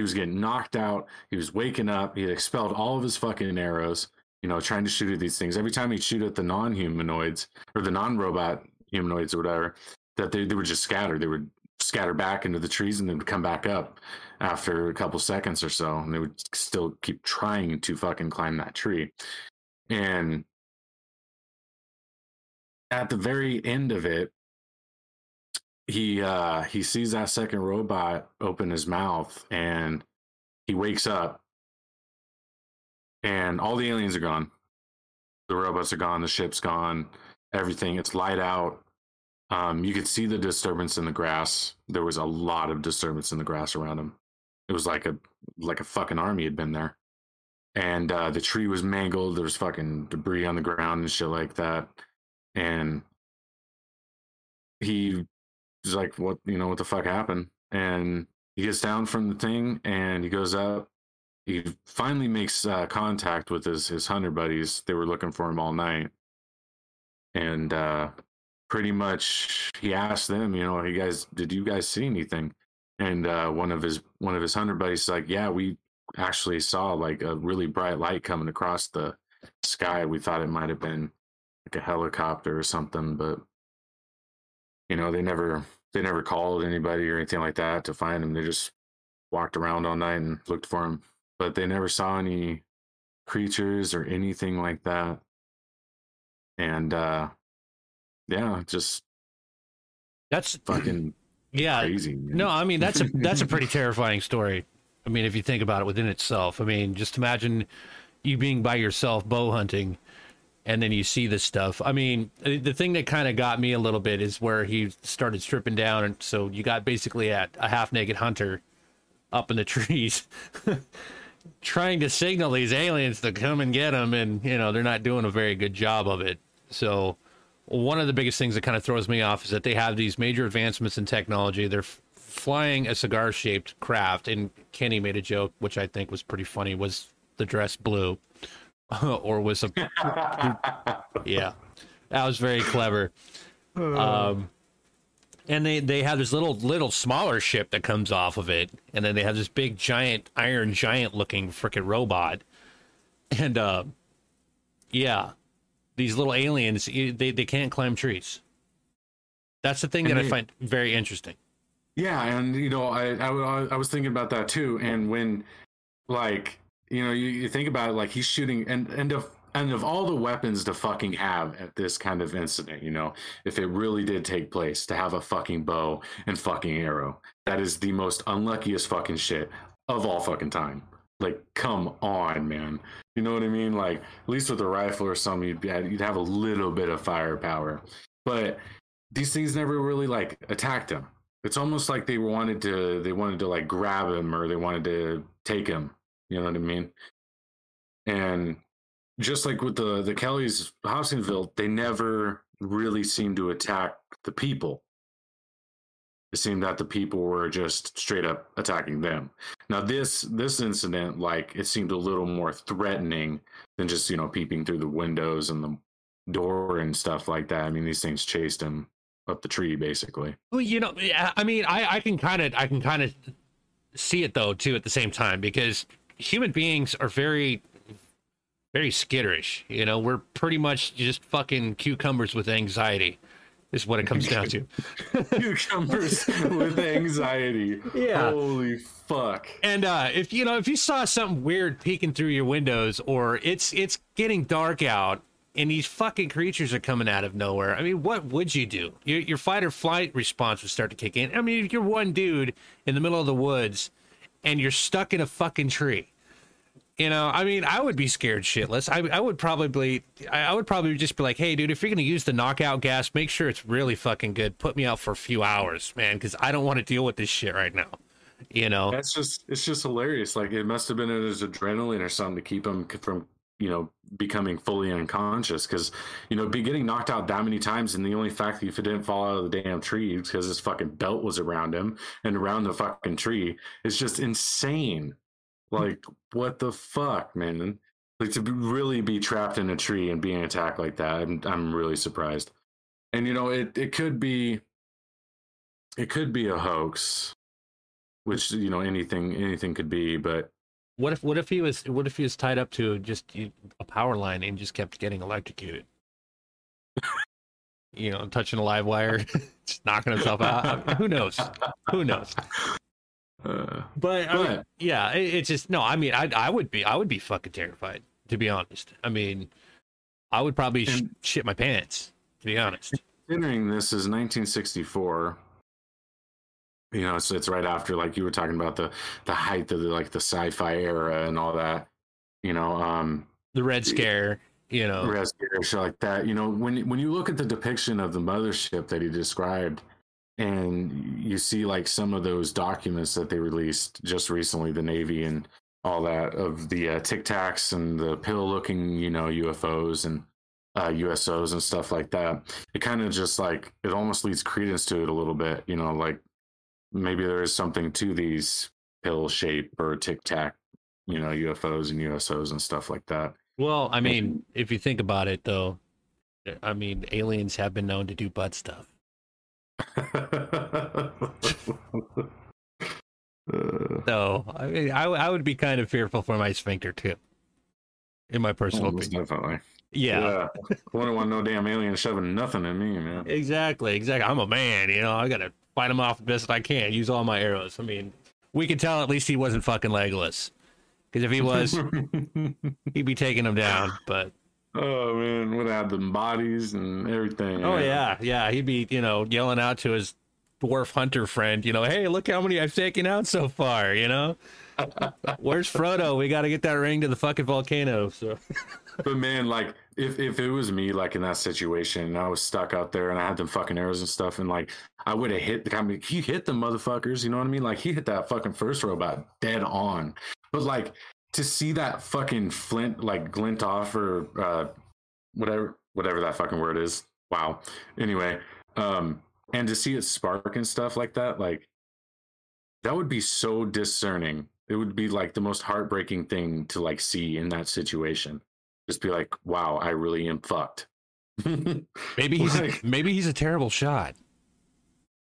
He was getting knocked out. He was waking up. He expelled all of his fucking arrows, you know, trying to shoot at these things. Every time he'd shoot at the non humanoids or the non robot humanoids or whatever, that they, they would just scatter. They would scatter back into the trees and then come back up after a couple seconds or so. And they would still keep trying to fucking climb that tree. And at the very end of it, he uh he sees that second robot open his mouth and he wakes up and all the aliens are gone. The robots are gone, the ship's gone, everything. It's light out. Um, you could see the disturbance in the grass. There was a lot of disturbance in the grass around him. It was like a like a fucking army had been there. And uh, the tree was mangled. There was fucking debris on the ground and shit like that. And he was like, "What? You know what the fuck happened?" And he gets down from the thing and he goes up. He finally makes uh, contact with his his hunter buddies. They were looking for him all night, and uh, pretty much he asked them, you know, "You guys, did you guys see anything?" And uh, one of his one of his hunter buddies is like, "Yeah, we actually saw like a really bright light coming across the sky. We thought it might have been like a helicopter or something, but you know, they never they never called anybody or anything like that to find him. They just walked around all night and looked for him, but they never saw any creatures or anything like that. And uh yeah, just That's fucking yeah. crazy. man. No, I mean that's a that's a pretty terrifying story. I mean, if you think about it within itself, I mean, just imagine you being by yourself bow hunting, and then you see this stuff. I mean, the thing that kind of got me a little bit is where he started stripping down, and so you got basically at a half naked hunter up in the trees. trying to signal these aliens to come and get him and you know they're not doing a very good job of it so one of the biggest things that kind of throws me off is that they have these major advancements in technology. They're flying a cigar shaped craft, and Kenny made a joke, which I think was pretty funny. Was the dress blue, or was a yeah, that was very clever. Um, and they they have this little little smaller ship that comes off of it, and then they have this big giant iron giant looking freaking robot, and uh, yeah, these little aliens they they can't climb trees. That's the thing And that I find very interesting. Yeah, and you know, I, I I was thinking about that too. And when, like, you know, you, you think about it, like he's shooting, and and of and of all the weapons to fucking have at this kind of incident, you know, if it really did take place, to have a fucking bow and fucking arrow, that is the most unluckiest fucking shit of all fucking time. Like, come on, man. You know what I mean? Like, at least with a rifle or something, you'd, be, you'd have a little bit of firepower. But these things never really like attacked him. It's almost like they wanted to they wanted to like grab him or they wanted to take him. You know what I mean? And just like with the the Kellys Hopkinsville, they never really seemed to attack the people. It seemed that the people were just straight up attacking them. Now this this incident, like it seemed a little more threatening than just you know peeping through the windows and the door and stuff like that. I mean, these things chased him up the tree basically. Well, you know, I mean, I, I can kind of, I can kind of see it though too at the same time because human beings are very, very skitterish. You know, we're pretty much just fucking cucumbers with anxiety, is what it comes down to. Cucumbers with anxiety. Yeah. Holy fuck. And uh, if you know, if you saw something weird peeking through your windows, or it's it's getting dark out, and these fucking creatures are coming out of nowhere, I mean, what would you do? Your, your fight or flight response would start to kick in. I mean, if you're one dude in the middle of the woods, and you're stuck in a fucking tree. You know, I mean, I would be scared shitless. I, I would probably, I would probably just be like, "Hey, dude, if you're gonna use the knockout gas, make sure it's really fucking good. Put me out for a few hours, man, because I don't want to deal with this shit right now." You know, That's just it's just hilarious. Like it must have been his adrenaline or something to keep him from you know becoming fully unconscious because you know be getting knocked out that many times and the only fact that if it didn't fall out of the damn tree because his fucking belt was around him and around the fucking tree is just insane like what the fuck man like to really be trapped in a tree and being attacked like that I'm, I'm really surprised and you know it, it could be it could be a hoax, which you know anything anything could be, but What if what if he was what if he was tied up to just a power line and just kept getting electrocuted? you know, touching a live wire, just knocking himself out. Who knows? Who knows? Uh, But, I mean, yeah, it, it's just no. I mean, I I would be I would be fucking terrified to be honest. I mean, I would probably sh- shit my pants to be honest. considering this is 1964 you know it's, it's right after like you were talking about the the height of the like the sci-fi era and all that you know um The Red Scare, you know. Res- shit like that you know when when you look at the depiction of the mothership that he described and you see like some of those documents that they released just recently the navy and all that of the uh, tic tacs and the pill looking you know ufos and uh, usos and stuff like that it kind of just like it almost leads credence to it a little bit you know like maybe there is something to these pill shape or tic tac you know ufos and usos and stuff like that Well, I mean, if you think about it, though, I mean, aliens have been known to do butt stuff. So I mean, I, I would be kind of fearful for my sphincter too, in my personal oh, most opinion. definitely. Yeah, Wouldn't want no damn alien shoving nothing in me, man. exactly, exactly. I'm a man, you know. I gotta fight him off the best I can. Use all my arrows. I mean, we could tell at least he wasn't fucking Legolas, because if he was, he'd be taking him down. But oh man, would have them bodies and everything. oh yeah, yeah, he'd be you know yelling out to his dwarf hunter friend, you know, hey, look how many I've taken out so far, you know. Where's Frodo? We got to get that ring to the fucking volcano. So But man, like if if it was me, like in that situation, and I was stuck out there, and I had them fucking arrows and stuff, and like I would have hit the. I mean, he hit the motherfuckers. You know what I mean? Like he hit that fucking first robot dead on. But like to see that fucking flint like glint off or uh, whatever whatever that fucking word is. Wow. Anyway, um, and to see it spark and stuff like that, like that would be so discerning. It would be like the most heartbreaking thing to like see in that situation. Just be like, wow, I really am fucked. maybe he's Like- maybe he's a terrible shot.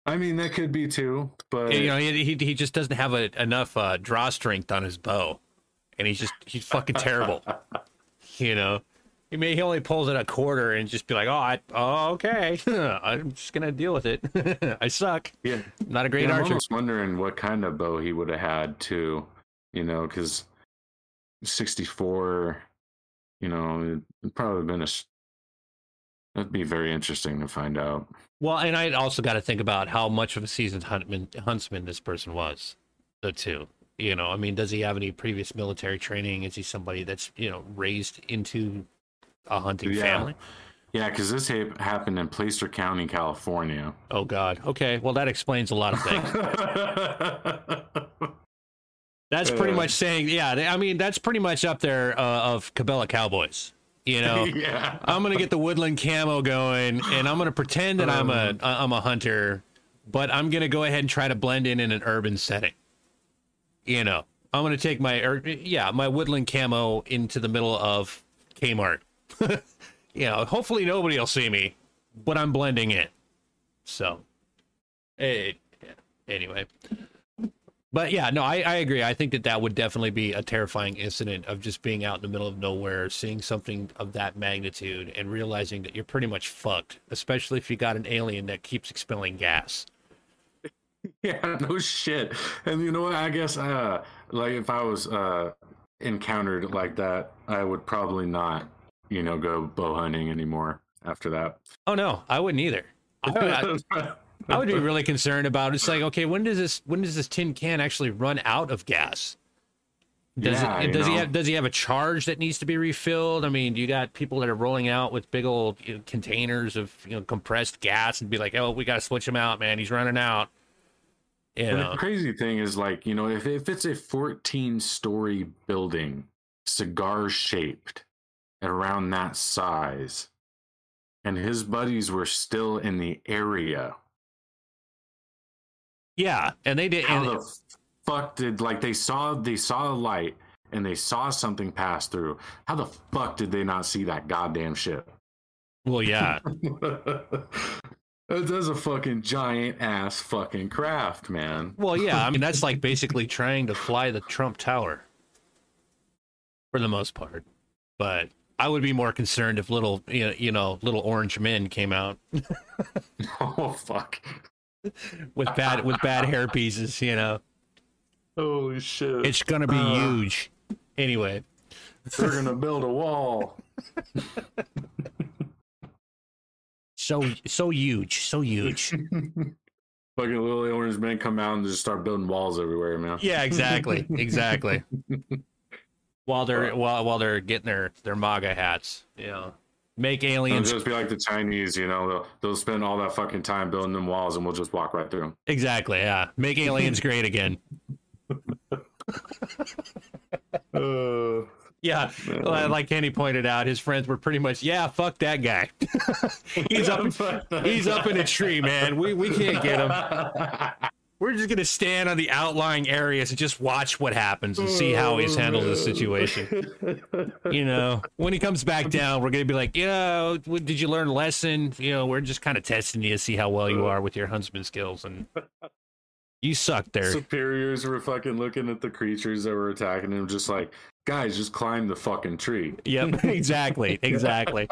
I mean, that could be too, but you know, he, he he just doesn't have a, enough uh, draw strength on his bow, and he's just he's fucking terrible. you know, he may he only pulls it a quarter and just be like, oh, I, oh okay, I'm just gonna deal with it. I suck. yeah, not a great Yeah, I'm archer. almost wondering what kind of bow he would have had too. You know, because 64, you know, it'd probably been a That'd be very interesting to find out. Well, and I also got to think about how much of a seasoned huntman, huntsman this person was, though. Too, you know, I mean, does he have any previous military training? Is he somebody that's you know raised into a hunting Yeah. family? Yeah, because this hap- happened in Placer County, California. Oh God. Okay. Well, that explains a lot of things. That's pretty Uh. much saying, yeah. I mean, that's pretty much up there uh, of Cabela Cowboys. You know, yeah. I'm gonna get the woodland camo going, and I'm gonna pretend that I'm a I'm a hunter, but I'm gonna go ahead and try to blend in in an urban setting. You know, I'm gonna take my ur- yeah my woodland camo into the middle of Kmart. you know, hopefully nobody will see me, but I'm blending in. So, eh, yeah, anyway. But yeah, no, I, I agree. I think that that would definitely be a terrifying incident of just being out in the middle of nowhere, seeing something of that magnitude, and realizing that you're pretty much fucked, especially if you got an alien that keeps expelling gas. Yeah, no shit. And you know what? I guess uh like if I was uh encountered like that, I would probably not, you know, go bow hunting anymore after that. Oh no, I wouldn't either. I, I, I would be really concerned about. It's like, okay, when does this when does this tin can actually run out of gas? Does Yeah, it? Does he have? Does he have a charge that needs to be refilled? I mean, you got people that are rolling out with big old you know, containers of you know compressed gas and be like, oh, we got to switch him out, man. He's running out. And the crazy thing is like, you know, if if it's a 14 story building, cigar shaped, and around that size, and his buddies were still in the area, yeah, and they did. how And, the fuck did like they saw they saw a light and they saw something pass through. How the fuck did they not see that goddamn ship well, yeah, That's a fucking giant ass fucking craft, man. Well, yeah, I mean that's like basically trying to fly the Trump Tower for the most part. But I would be more concerned if little, you know, you know little orange men came out oh fuck. with bad with bad hair pieces. You know, Holy shit. it's gonna be Uh. huge. Anyway, They're gonna build a wall. so so huge, so huge. fucking little orange men come out and just start building walls everywhere, man. Yeah, exactly, exactly. While they're while while they're getting their their MAGA hats, you know, make It'll aliens just be like the Chinese, you know, they'll, they'll spend all that fucking time building them walls and we'll just walk right through them. exactly. Yeah, make aliens great again. Uh, Yeah, li- like Kenny pointed out, his friends were pretty much, yeah, fuck that guy. he's up, he's up in a tree, man. We we can't get him. We're just gonna stand on the outlying areas and just watch what happens and see how he's handled the situation. You know, when he comes back down, we're gonna be like, you know, did you learn a lesson? You know, we're just kind of testing you to see how well you uh. are with your huntsman skills, and you suck there. Superiors were fucking looking at the creatures that were attacking him, just like, guys, just climb the fucking tree. Yep, exactly, exactly.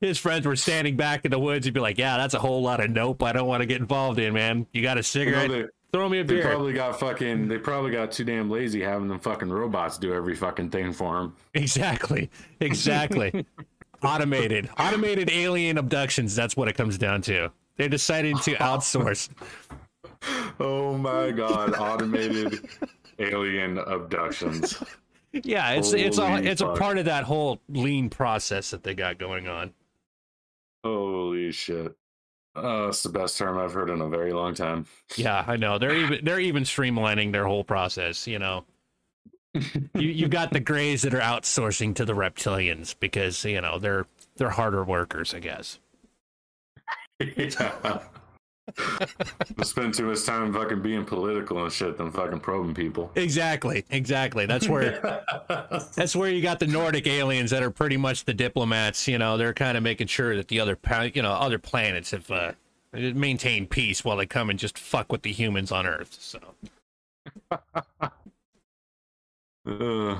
His friends were standing back in the woods. He'd be like, "Yeah, that's a whole lot of nope. I don't want to get involved in, man. You got a You know, cigarette? they, Throw me a beer. they probably got fucking, they probably got too damn lazy having them fucking robots do every fucking thing for them. Exactly, exactly. Automated, automated alien abductions. That's what it comes down to. They're deciding to outsource. Oh my god, automated alien abductions. Yeah, it's it's a Holy it's a part of that whole lean process that they got going on. Holy shit. Uh, it's the best term I've heard in a very long time. Yeah, I know. They're even they're even streamlining their whole process. You know, you you got the Greys that are outsourcing to the reptilians because you know they're they're harder workers, I guess. yeah. Spend too much time fucking being political and shit than fucking probing people. Exactly, exactly. That's where that's where you got the Nordic aliens that are pretty much the diplomats. You know, they're kind of making sure that the other you know other planets have uh, maintained peace while they come and just fuck with the humans on Earth. So, Ugh.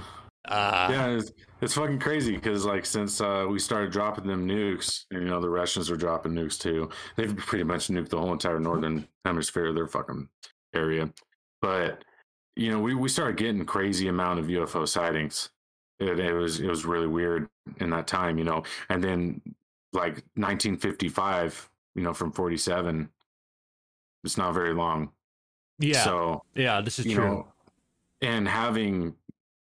Uh, yeah, it's, it's fucking crazy because like since uh, we started dropping them nukes, you know, the Russians are dropping nukes too. They've pretty much nuked the whole entire northern hemisphere, their fucking area. But you know, we we started getting crazy amount of UFO sightings. It, it was it was really weird in that time, you know. And then like 1955, you know, from 47, it's not very long. yeah, So yeah. This is true. know, and having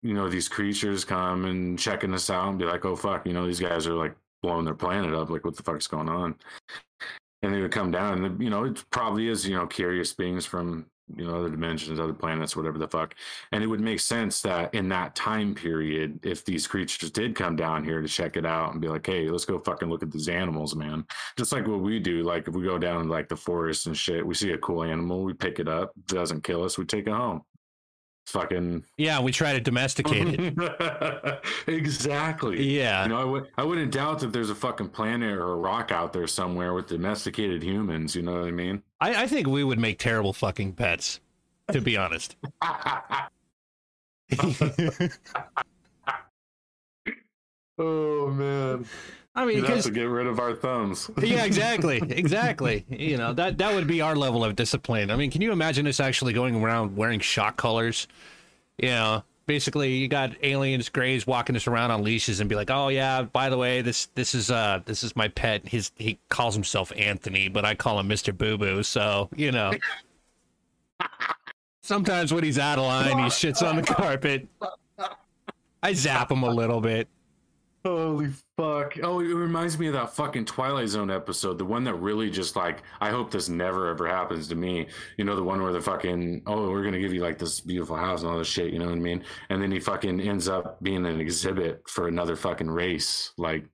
you know these creatures come and checking us out and be like, oh fuck, you know these guys are like blowing their planet up, like what the fuck's going on? And they would come down, and you know it probably is you know curious beings from you know other dimensions, other planets, whatever the fuck. And it would make sense that in that time period, if these creatures did come down here to check it out and be like, hey, let's go fucking look at these animals, man. Just like what we do, like if we go down like the forest and shit, we see a cool animal, we pick it up, doesn't kill us, we take it home. Fucking Yeah, we try to domesticate it. exactly. Yeah, You know, I w- I wouldn't doubt that there's a fucking planet or a rock out there somewhere with domesticated humans. You know what I mean? I, I think we would make terrible fucking pets. To be honest. oh man, I mean, you'd have because to get rid of our thumbs. yeah, exactly, exactly. You know that that would be our level of discipline. I mean, can you imagine us actually going around wearing shock collars? You know, basically, you got aliens, grays walking us around on leashes and be like, "Oh yeah, by the way, this this is uh this is my pet. His he calls himself Anthony, but I call him Mister Boo Boo. So you know." Sometimes when he's out of line, he shits on the carpet. I zap him a little bit. Holy fuck! Oh, it reminds me of that fucking Twilight Zone episode, the one that really just like, I hope this never ever happens to me. You know, the one where the fucking, oh, we're gonna give you like this beautiful house and all this shit. You know what I mean? And then he fucking ends up being an exhibit for another fucking race, like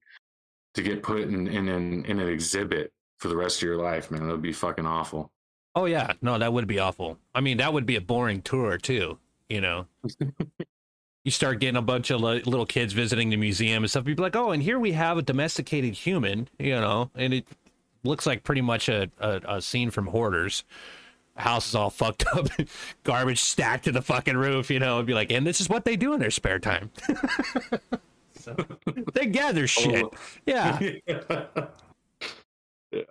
to get put in in in, in an exhibit for the rest of your life, man. That would be fucking awful. Oh yeah, no, that would be awful. I mean, that would be a boring tour too. You know, you start getting a bunch of li- little kids visiting the museum and stuff. You'd be like, oh, and here we have a domesticated human. You know, and it looks like pretty much a, a, a scene from Hoarders. House is all fucked up, garbage stacked to the fucking roof, you know, and be like, and this is what they do in their spare time. so, they gather shit. Oh. Yeah. yeah.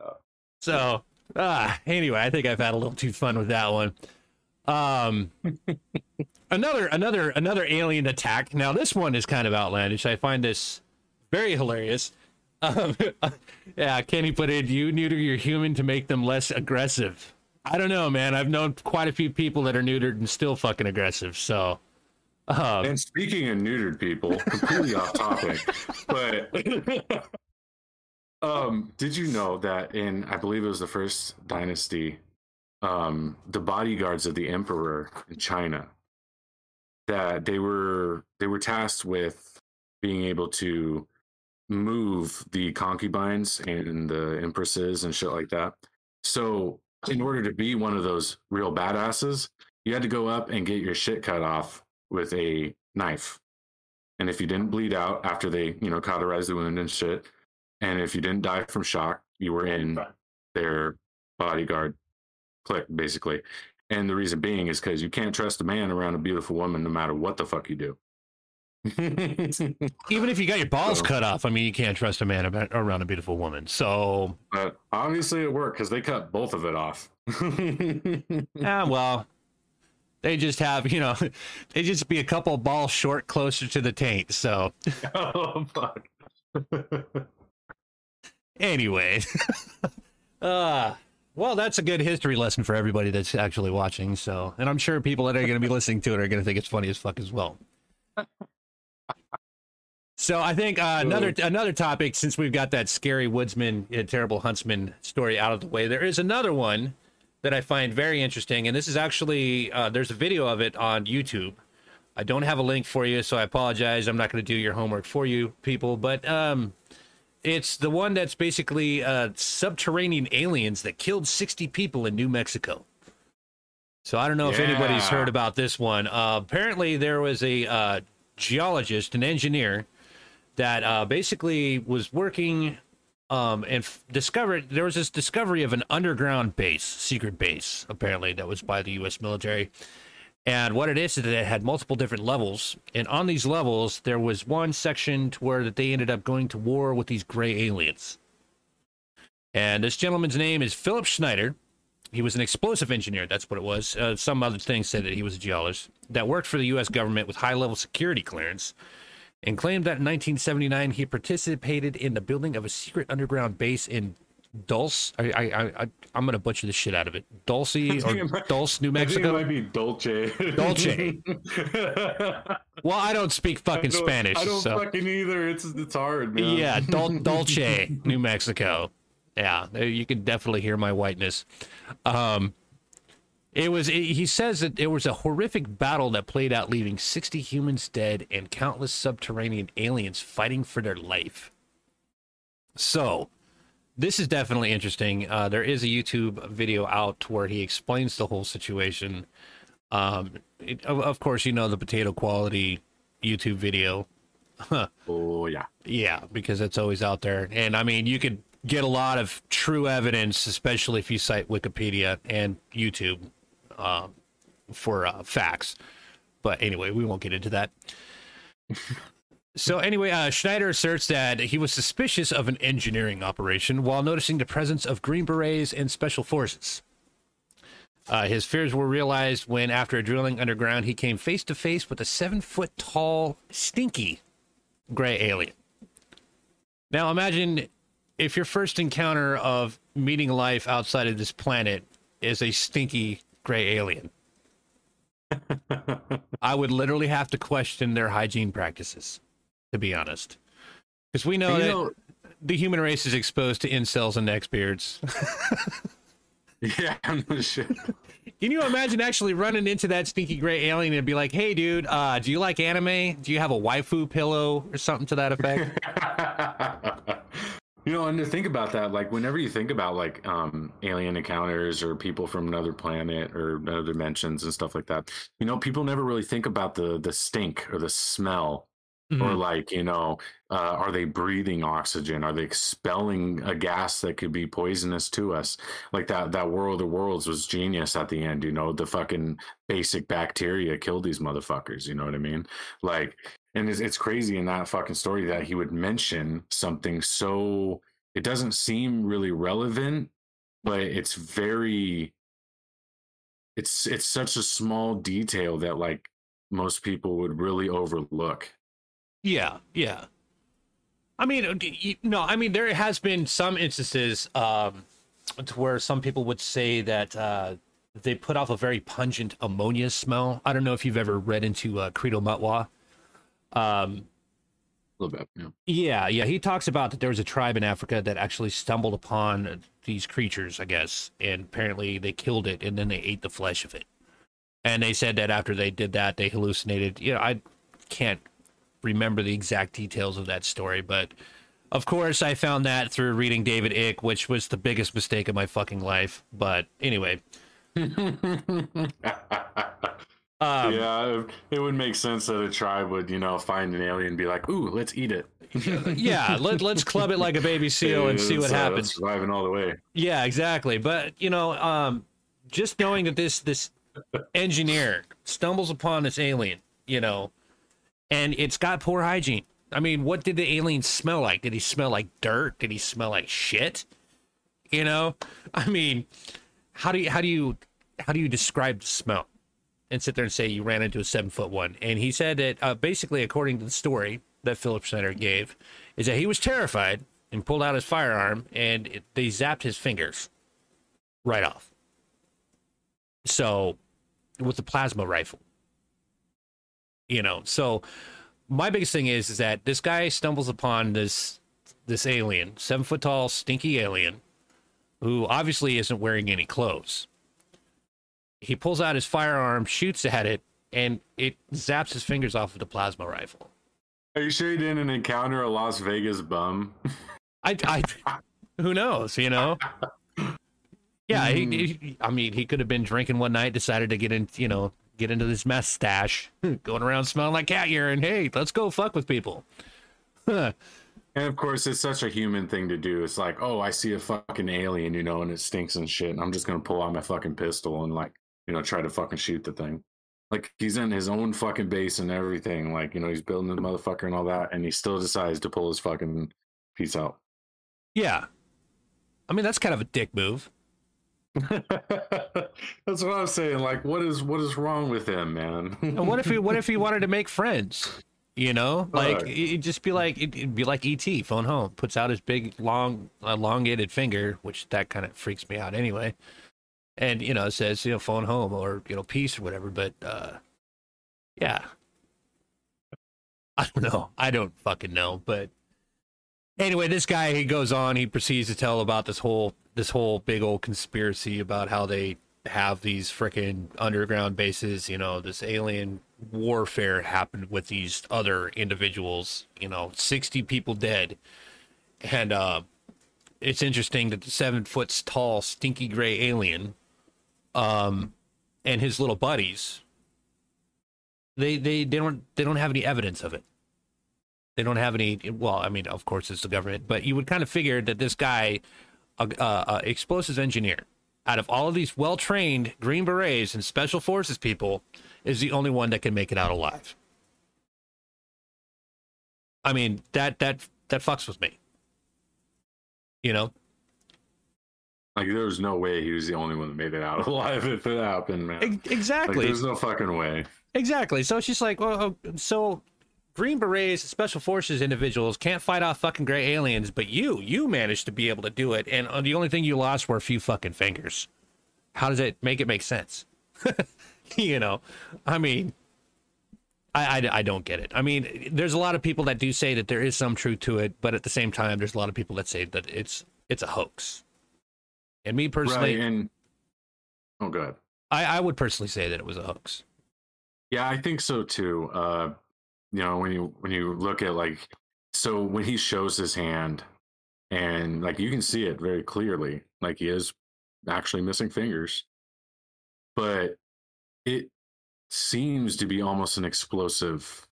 So, ah, anyway, I think I've had a little too fun with that one. Um, another, another, another alien attack. Now, this one is kind of outlandish. I find this very hilarious. Um, yeah, Kenny put it. you neuter your human to make them less aggressive. I don't know, man. I've known quite a few people that are neutered and still fucking aggressive. So, um, And speaking of neutered people, completely off topic, but um, did you know that in I believe it was the first dynasty, um, the bodyguards of the emperor in China, that they were they were tasked with being able to move the concubines and the empresses and shit like that. So in order to be one of those real badasses, you had to go up and get your shit cut off with a knife. And if you didn't bleed out after they, you know, cauterized the wound and shit, and if you didn't die from shock, you were in their bodyguard clique, basically. And the reason being is because you can't trust a man around a beautiful woman no matter what the fuck you do. even if you got your balls So- cut off, I mean, you can't trust a man about, around a beautiful woman. So, but obviously it worked because they cut both of it off. ah, well, they just have, you know, they just be a couple balls short closer to the taint. So, oh, fuck. anyway, uh, well, that's a good history lesson for everybody that's actually watching. So, and I'm sure people that are going to be listening to it are going to think it's funny as fuck as well. So I think uh, another another topic, since we've got that scary woodsman, uh, terrible huntsman story out of the way, there is another one that I find very interesting, and this is actually uh, there's a video of it on YouTube. I don't have a link for you, so I apologize. I'm not going to do your homework for you, people, but um, it's the one that's basically uh, subterranean aliens that killed 60 people in New Mexico. So I don't know if anybody's heard about this one. Uh, apparently, there was a uh, geologist, an engineer, that uh, basically was working um, and f- discovered there was this discovery of an underground base, secret base, apparently that was by the U.S. military. And what it is is that it had multiple different levels, and on these levels there was one section to where that they ended up going to war with these gray aliens. And this gentleman's name is Philip Schneider. He was an explosive engineer. That's what it was. Uh, some other things said that he was a geologist that worked for the U.S. government with high-level security clearance, and claimed that in 1979 he participated in the building of a secret underground base in Dulce. I, I, I, I'm gonna butcher the shit out of it. Dulce or might- Dulce, New I think it Mexico. might be Dolce. Dolce. Well, I don't speak fucking I don't- Spanish, I don't so fucking either. It's it's hard, man. yeah, Dul- Dulce, New Mexico. Yeah, you can definitely hear my whiteness. Um, it was. It, he says that it was a horrific battle that played out, leaving 60 humans dead and countless subterranean aliens fighting for their life. So, this is definitely interesting. Uh, there is a YouTube video out where he explains the whole situation. Um, it, of, of course, you know the potato quality YouTube video. Oh yeah. Yeah, because it's always out there. And I mean, you could get a lot of true evidence, especially if you cite Wikipedia and YouTube uh, for uh, facts. But anyway, we won't get into that. so, anyway, uh, Schneider asserts that he was suspicious of an engineering operation while noticing the presence of Green Berets and Special Forces. Uh, his fears were realized when, after drilling underground, he came face to face with a seven foot tall, stinky gray alien. Now imagine if your first encounter of meeting life outside of this planet is a stinky gray alien. I would literally have to question their hygiene practices, to be honest. Because we know that know- the human race is exposed to incels and neckbeards. Yeah, no shit. Can you imagine actually running into that stinky gray alien and be like, hey, dude, uh, do you like anime? Do you have a waifu pillow or something to that effect? you know, and to think about that, like whenever you think about like um alien encounters or people from another planet or other dimensions and stuff like that, you know, people never really think about the the stink or the smell or Mhm. like you know uh, are they breathing oxygen? Are they expelling a gas that could be poisonous to us? Like that that world of worlds was genius at the end you know? The fucking basic bacteria killed these motherfuckers you know what i mean? Like and it's, it's crazy in that fucking story that he would mention something so it doesn't seem really relevant but it's very it's it's such a small detail that like most people would really overlook Yeah, yeah. I mean, uh, no, I mean there has been some instances um, to where some people would say that uh, they put off a very pungent ammonia smell. I don't know if you've ever read into uh, Credo Mutwa. Um, a little bit yeah. yeah, yeah, he talks about that there was a tribe in Africa that actually stumbled upon these creatures, I guess, and apparently they killed it and then they ate the flesh of it. And they said that after they did that, they hallucinated. You know, I can't remember the exact details of that story, but of course I found that through reading David Icke, which was the biggest mistake of my fucking life. But anyway, um, yeah, it- would make sense that a tribe would, you know, find an alien and be like, "Ooh, let's eat it." yeah, let, let's club it like a baby seal and see what uh, happens. Surviving all the way. Yeah, exactly. But you know, um, just knowing that this this engineer stumbles upon this alien, you know, and it's got poor hygiene. I mean, what did the alien smell like? Did he smell like dirt? Did he smell like shit? You know, I mean, how do you how do you how do you describe the smell? And sit there and say you ran into a seven foot one. And he said that uh, basically, according to the story that Philip Schneider gave, is that he was terrified and pulled out his firearm and it, they zapped his fingers right off. So, with the plasma rifle, you know. So, my biggest thing is is that this guy stumbles upon this this alien, seven foot tall, stinky alien, who obviously isn't wearing any clothes. He pulls out his firearm, shoots at it, and it zaps his fingers off of the plasma rifle. Are you sure you didn't encounter a Las Vegas bum? I, I, who knows? You know. Yeah, he, he, hmm. I mean, he could have been drinking one night, decided to get in, you know, get into this mustache, going around smelling like cat urine. Hey, let's go fuck with people. And of course, it's such a human thing to do. It's like, oh, I see a fucking alien, you know, and it stinks and shit. And I'm just gonna pull out my fucking pistol and like, you know, try to fucking shoot the thing. Like he's in his own fucking base and everything. Like, you know, he's building the motherfucker and all that, and he still decides to pull his fucking piece out. Yeah, I mean that's kind of a dick move. That's what I'm saying. Like, what is what is wrong with him, man? And what if he, what if he wanted to make friends? You know, like it'd just be like it'd it'd be like ET phone home, puts out his big long elongated finger, which that kind of freaks me out anyway, and you know says you know phone home or you know peace or whatever. But uh, yeah, I don't know. I don't fucking know. But anyway, this guy he goes on. He proceeds to tell about this whole this whole big old conspiracy about how they have these freaking underground bases. You know, this alien warfare happened with these other individuals. You know, sixty people dead, and uh, it's interesting that the seven foot tall, stinky gray alien, um, and his little buddies. They, they they don't they don't have any evidence of it. They don't have any. Well, I mean, of course, it's the government, but you would kind of figure that this guy, a, a, a explosives engineer, out of all of these well trained Green Berets and Special Forces people, is the only one that can make it out alive. I mean that that that fucks with me. You know, like, there was no way he was the only one that made it out alive if it happened, man. E- Like, exactly, there's no fucking way. exactly. So she's like, well, oh, so Green Berets, Special Forces individuals can't fight off fucking gray aliens, but you, you managed to be able to do it, and uh, the only thing you lost were a few fucking fingers. How does it make it make sense? you know, I mean, I, I, I don't get it. I mean, there's a lot of people that do say that there is some truth to it, but at the same time, there's a lot of people that say that it's it's a hoax. And me personally, Right, and oh, god, I, I would personally say that it was a hoax. Yeah, I think so too. Uh, you know, when you when you look at like, so when he shows his hand, and like you can see it very clearly, like he is actually missing fingers, but it seems to be almost an explosive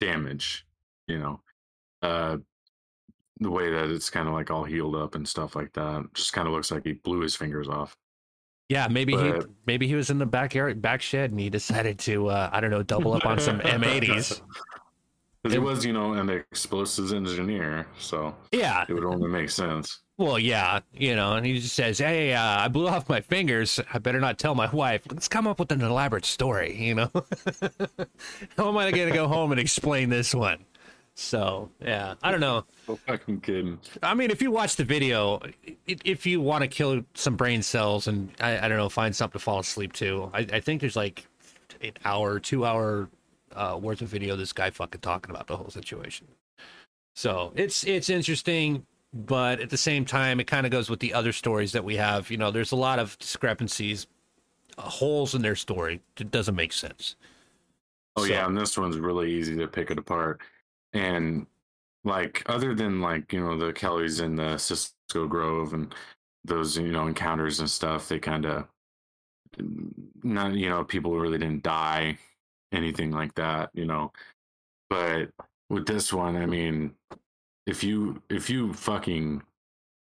damage. You know, uh, the way that it's kind of like all healed up and stuff like that. Just kind of looks like he blew his fingers off. Yeah, maybe But- he maybe he was in the backyard back shed and he decided to uh, I don't know double up on some M80s. Because he was, you know, an explosives engineer, so Yeah, it would only make sense. well, yeah, you know, and he just says, "Hey, uh, I blew off my fingers. I better not tell my wife. Let's come up with an elaborate story." You know, how am I going to go home and explain this one? So yeah, I don't know. No fucking kidding. I mean, if you watch the video, if you want to kill some brain cells and I, I don't know, find something to fall asleep to, I, I think there's like an hour, two hour uh, worth of video. This guy fucking talking about the whole situation. So it's it's interesting, but at the same time, it kind of goes with the other stories that we have. You know, there's a lot of discrepancies, uh, holes in their story. It doesn't make sense. Oh So- yeah, and this one's really easy to pick it apart. And like other than like, you know, the Kellys and the Cisco Grove and those, you know, encounters and stuff, they kind of not, you know, people really didn't die, anything like that, you know. But with this one, I mean, if you if you fucking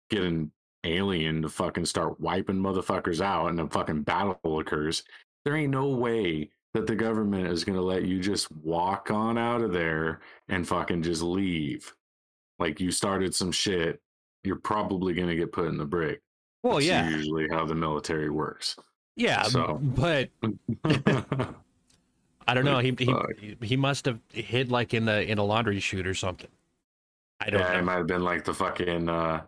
get an alien to fucking start wiping motherfuckers out and a fucking battle occurs, there ain't no way that the government is going to let you just walk on out of there and fucking just leave. Like you started some shit, you're probably going to get put in the brick. Well, That's yeah, usually how the military works. yeah, So- but I don't know. He he he must have hid like in the in a laundry chute or something. I don't yeah, it might have been like the fucking uh,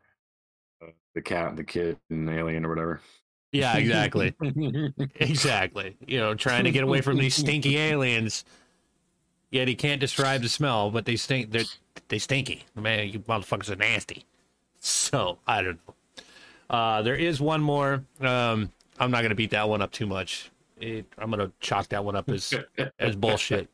uh, the cat, and the kid, and the alien or whatever. Yeah, exactly, exactly. You know, trying to get away from these stinky aliens. Yet he can't describe the smell, but they stink. They're they stinky. Man, you motherfuckers are nasty. So I don't know. Uh, there is one more. Um, I'm not gonna beat that one up too much. It, I'm gonna chalk that one up as as bullshit.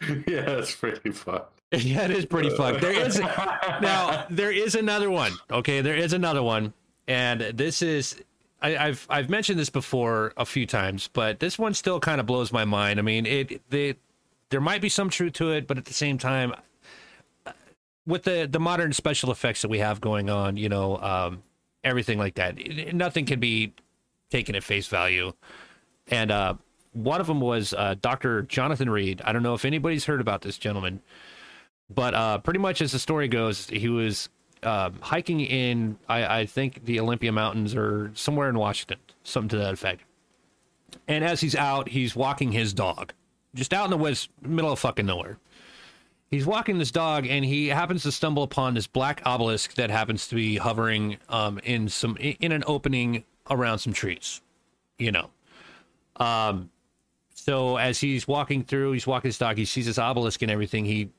yeah, that's pretty fun. yeah, it is pretty fucked. There is now there is another one. Okay, there is another one, and this is I, I've I've mentioned this before a few times, but this one still kind of blows my mind. I mean, it the there might be some truth to it, but at the same time, with the the modern special effects that we have going on, you know, um, everything like that, it- nothing can be taken at face value. And uh, one of them was uh, Dr. Jonathan Reed. I don't know if anybody's heard about this gentleman, but uh, pretty much as the story goes, he was um hiking in, I, I think, the Olympia Mountains or somewhere in Washington, something to that effect. And as he's out, he's walking his dog, just out in the woods, middle of fucking nowhere. He's walking this dog, and he happens to stumble upon this black obelisk that happens to be hovering um, in some in an opening around some trees. You know, um, so as he's walking through, he's walking his dog. He sees this obelisk and everything. He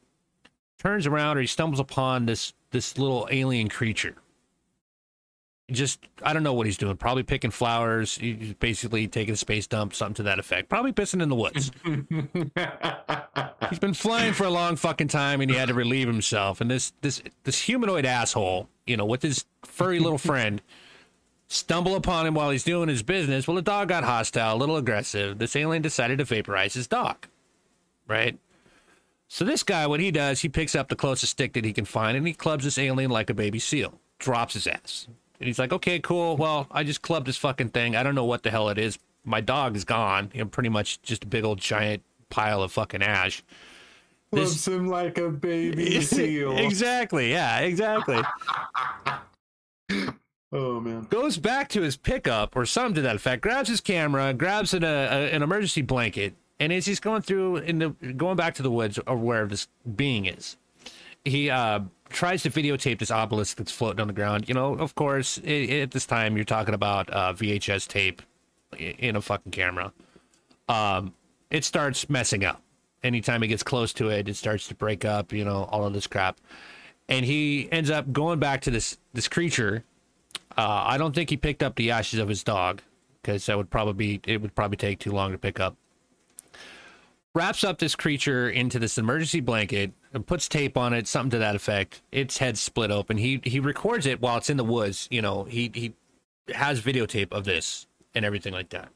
turns around or he stumbles upon this this little alien creature. Just I don't know what he's doing. Probably picking flowers. He's basically taking a space dump, something to that effect. Probably pissing in the woods. He's been flying for a long fucking time, and he had to relieve himself. And this this this humanoid asshole, you know, with his furry little friend, stumble upon him while he's doing his business. Well, the dog got hostile, a little aggressive. This alien decided to vaporize his dog, right? So this guy, what he does, he picks up the closest stick that he can find, and he clubs this alien like a baby seal, drops his ass. And he's like, "Okay, cool. Well, I just clubbed this fucking thing. I don't know what the hell it is. My dog is gone. You know, pretty much just a big old giant pile of fucking ash." This- Loves him like a baby seal. exactly. Yeah, exactly. Oh man. Goes back to his pickup or something to that effect. Grabs his camera, grabs an, a, an emergency blanket, and as he's going through in the going back to the woods or where this being is, he uh, tries to videotape this obelisk that's floating on the ground. You know, of course, i at this time you're talking about uh, VHS tape in a fucking camera. Um, it starts messing up. Anytime he gets close to it, it starts to break up. You know, all of this crap, and he ends up going back to this this creature uh, I don't think he picked up the ashes of his dog because that would probably it would probably take too long to pick up. Wraps up this creature into this emergency blanket and puts tape on it, something to that effect. Its head split open. He he records it while it's in the woods. You know, he he has videotape of this and everything like that.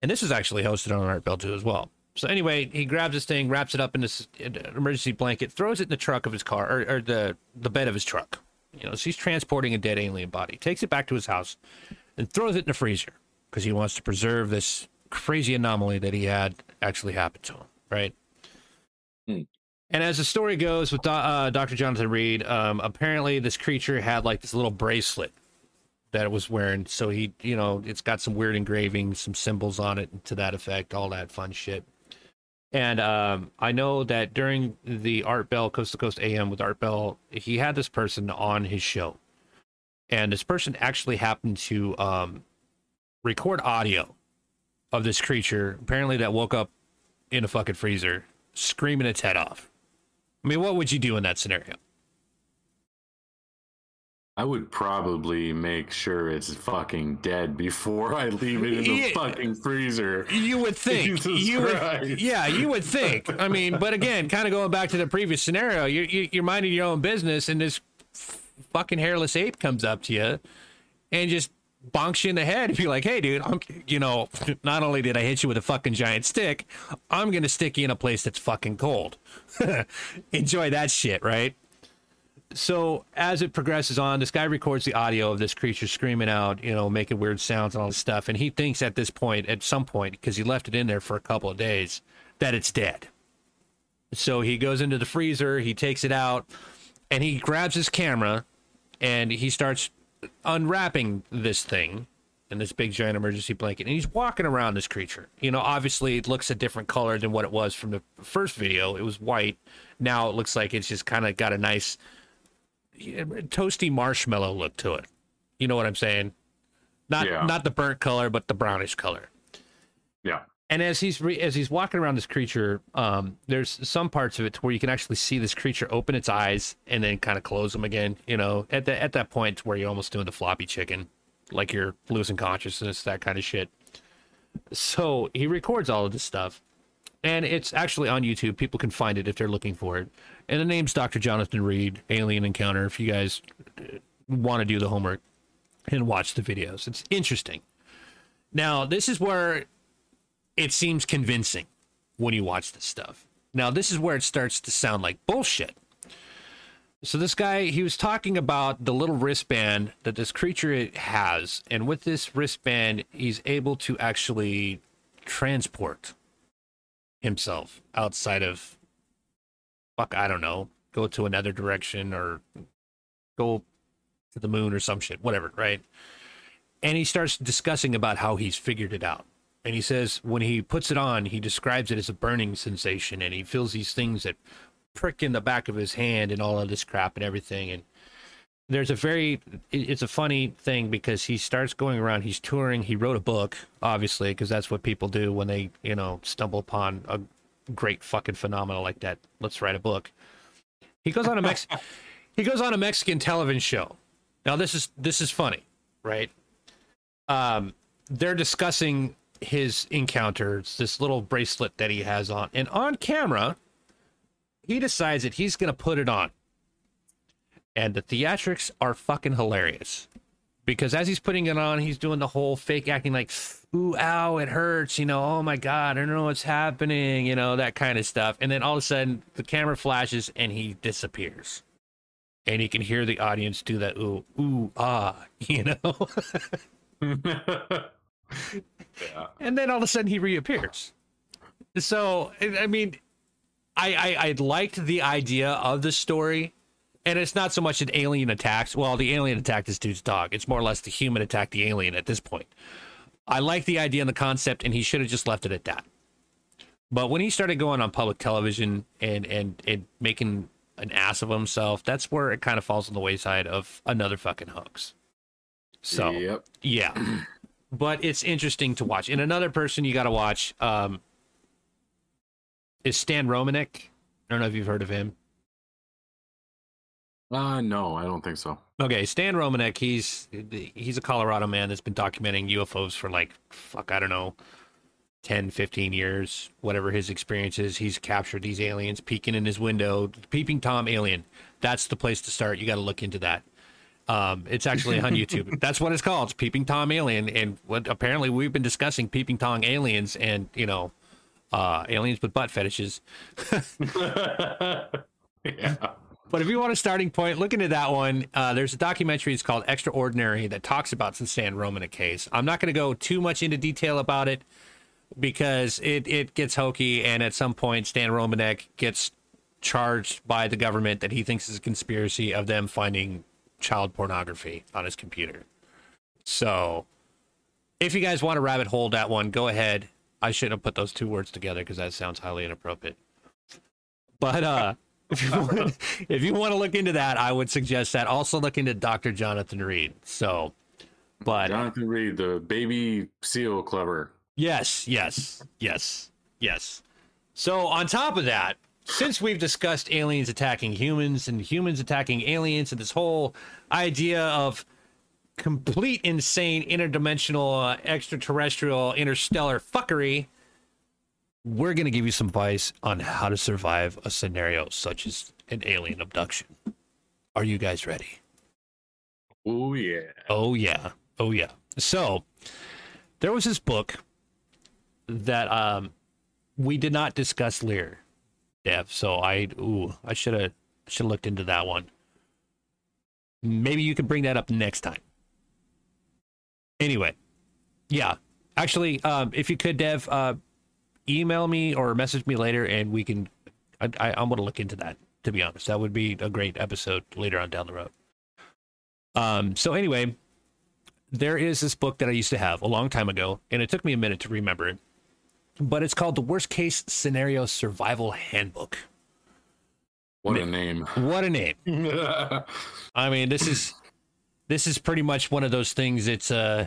And this is actually hosted on Art Bell too as well. So anyway, he grabs this thing, wraps it up in this emergency blanket, throws it in the truck of his car or, or the the bed of his truck. You know, so he's transporting a dead alien body. Takes it back to his house and throws it in the freezer because he wants to preserve this crazy anomaly that he had actually happened to him. Right. Hmm. And as the story goes with uh, Dr. Jonathan Reed, um, apparently this creature had like this little bracelet that it was wearing. So he, you know, it's got some weird engravings, some symbols on it to that effect, all that fun shit. And um, I know that during the Art Bell Coast to Coast AM with Art Bell, he had this person on his show. And this person actually happened to um, record audio of this creature, apparently that woke up in a fucking freezer, screaming its head off. I mean, what would you do in that scenario? I would probably make sure it's fucking dead before I leave it in the Yeah. fucking freezer. You would think. Jesus you would, yeah, you would think. I mean, but again, kind of going back to the previous scenario, you, you, you're minding your own business, and this fucking hairless ape comes up to you and just bonks you in the head and be like, "Hey, dude, I'm, you know, not only did I hit you with a fucking giant stick, I'm gonna stick you in a place that's fucking cold. Enjoy that shit, right?" so as it progresses on, this guy records the audio of this creature screaming out, you know, making weird sounds and all this stuff. And he thinks at this point, at some point, because he left it in there for a couple of days, that it's dead. So he goes into the freezer, he takes it out, and he grabs his camera and he starts unwrapping this thing in this big giant emergency blanket. And he's walking around this creature. You know, obviously it looks a different color than what it was from the first video. It was white. Now it looks like it's just kind of got a nice toasty marshmallow look to it. You know what I'm saying? Not Yeah. not the burnt color, but the brownish color. And as he's re- as he's walking around this creature, um, there's some parts of it to where you can actually see this creature open its eyes and then kind of close them again. You know, at the at that point where you're almost doing the floppy chicken, like you're losing consciousness, that kind of shit. So he records all of this stuff, and it's actually on YouTube. People can find it if they're looking for it. And the name's Dr. Jonathan Reed, Alien Encounter. If you guys want to do the homework and watch the videos, it's interesting. Now, this is where it seems convincing when you watch this stuff. Now, this is where it starts to sound like bullshit. So, this guy, he was talking about the little wristband that this creature has. And with this wristband, he's able to actually transport himself outside of, fuck, I don't know, go to another direction or go to the moon or some shit, whatever, right? And he starts discussing about how he's figured it out. And he says when he puts it on, he describes it as a burning sensation, and he feels these things that prick in the back of his hand and all of this crap and everything. And there's a very, it's a funny thing because he starts going around, he's touring, he wrote a book, obviously, because that's what people do when they, you know, stumble upon a great fucking phenomenon like that. Let's write a book. He goes on a Mex, he goes on a Mexican television show. Now this is this is funny, right? Um, they're discussing his encounters, this little bracelet that he has on, and on camera, he decides that he's gonna put it on. And the theatrics are fucking hilarious. Because as he's putting it on, he's doing the whole fake acting like, ooh, ow, it hurts, you know, oh my God, I don't know what's happening, you know, that kind of stuff. And then all of a sudden, the camera flashes and he disappears. And you can hear the audience do that, ooh, ooh, ah, you know? yeah. and then all of a sudden he reappears. So I mean, I, I I liked the idea of the story, and it's not so much an alien attacks. Well, the alien attacked this dude's dog. It's more or less the human attacked the alien at this point. I like the idea and the concept, and he should have just left it at that. But when he started going on public television and and and making an ass of himself, that's where it kind of falls on the wayside of another fucking hoax. So Yep. yeah. but it's interesting to watch. And another person you got to watch um, is Stan Romanek. I don't know if you've heard of him. Uh no, I don't think so. Okay, Stan Romanek, he's he's a Colorado man that's been documenting UFOs for like fuck, I don't know, 10, 15 years, whatever his experience is. He's captured these aliens peeking in his window, peeping Tom alien. That's the place to start. You got to look into that. Um, it's actually on YouTube. That's what it's called. It's Peeping Tom Alien. And what apparently we've been discussing Peeping Tom aliens and, you know, uh, aliens with butt fetishes. yeah. But if you want a starting point, look into that one. Uh, there's a documentary. It's called Extraordinary that talks about the Stan Romanek case. I'm not going to go too much into detail about it because it, it gets hokey. And at some point, Stan Romanek gets charged by the government that he thinks is a conspiracy of them finding child pornography on his computer. So if you guys want to rabbit hole that one, go ahead. I shouldn't have put those two words together because that sounds highly inappropriate. But uh, if you want, if you want to look into that, I would suggest that. Also look into Dr. Jonathan Reed. So, but Jonathan Reed, the baby seal clever. yes, yes, yes, yes. So on top of that, since we've discussed aliens attacking humans and humans attacking aliens and this whole idea of complete insane interdimensional uh, extraterrestrial interstellar fuckery we're going to give you some advice on how to survive a scenario such as an alien abduction. Are you guys ready? Oh yeah. oh yeah. Oh yeah. So there was this book that um we did not discuss lear dev so i ooh i should have should have looked into that one. Maybe you can bring that up next time. Anyway yeah actually um if you could dev uh email me or message me later and we can I, I i'm gonna look into that to be honest. That would be a great episode later on down the road. Um so anyway there is this book that i used to have a long time ago and it took me a minute to remember it but it's called the worst case scenario survival handbook What a name. what a name. I mean, this is this is pretty much one of those things. It's uh,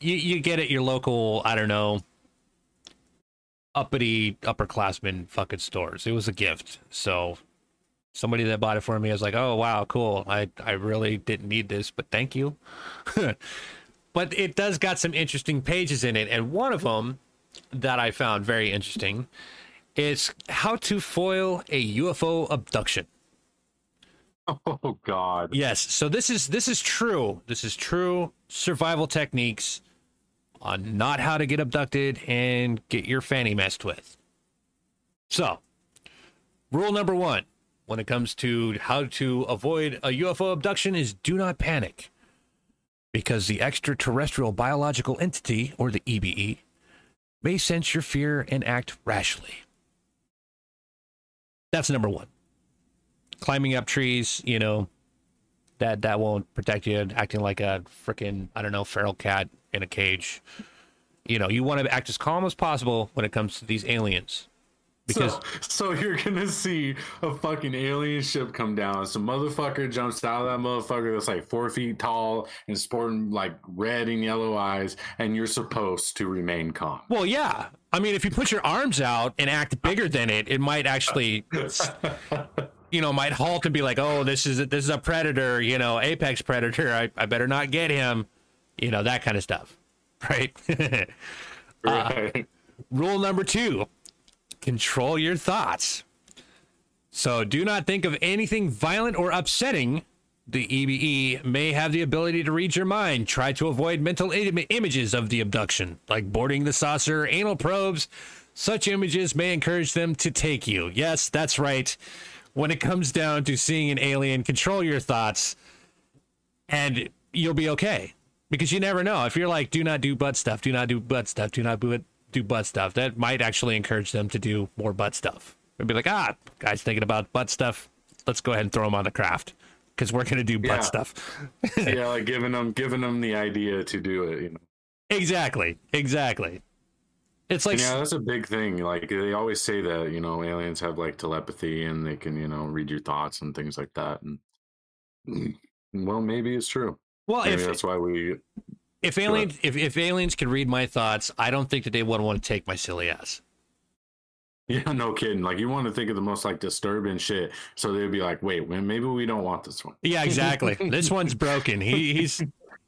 you you get at your local, I don't know, uppity upperclassmen fucking stores. It was a gift, so somebody that bought it for me I was like, oh wow, cool. I I really didn't need this, but thank you. but it does got some interesting pages in it, and one of them that I found very interesting is how to foil a UFO abduction. Oh God. Yes. So this is this is true. This is true survival techniques on not how to get abducted and get your fanny messed with. So, rule number 1 when it comes to how to avoid a UFO abduction is do not panic. Because the extraterrestrial biological entity or the EBE may sense your fear and act rashly. That's number 1 climbing up trees, you know, that that won't protect you. Acting like a freaking I don't know feral cat in a cage. You know, you want to act as calm as possible when it comes to these aliens, because so, so you're gonna see a fucking alien ship come down. Some motherfucker jumps out of that motherfucker that's like four feet tall and sporting like red and yellow eyes, and you're supposed to remain calm. well, yeah. I mean, if you put your arms out and act bigger than it, it might actually, you know, might halt and be like, "Oh, this is a, this is a predator, you know, apex predator. I, I better not get him," you know, that kind of stuff, right? Uh, right. Rule number two control your thoughts. So do not think of anything violent or upsetting. The EBE may have the ability to read your mind. Try to avoid mental Im- images of the abduction, like boarding the saucer, anal probes. Such images may encourage them to take you. Yes, that's right. When it comes down to seeing an alien, control your thoughts and you'll be okay. Because you never know. If you're like, do not do butt stuff, do not do butt stuff, do not do it, do butt stuff, that might actually encourage them to do more butt stuff. It'd be like, ah, guy's thinking about butt stuff. Let's go ahead and throw them on the craft because we're gonna do butt Yeah. stuff. yeah, like giving them giving them the idea to do it. You know. exactly, exactly. It's like yeah, that's a big thing. Like they always say that you know aliens have like telepathy and they can you know read your thoughts and things like that. And well, maybe it's true. well, Maybe if that's why we. If aliens if, if aliens could read my thoughts, I don't think that they would want to take my silly ass. Yeah, no kidding. Like you want to think of the most like disturbing shit, so they'd be like, "Wait, maybe we don't want this one." Yeah, exactly. this one's broken. He, he's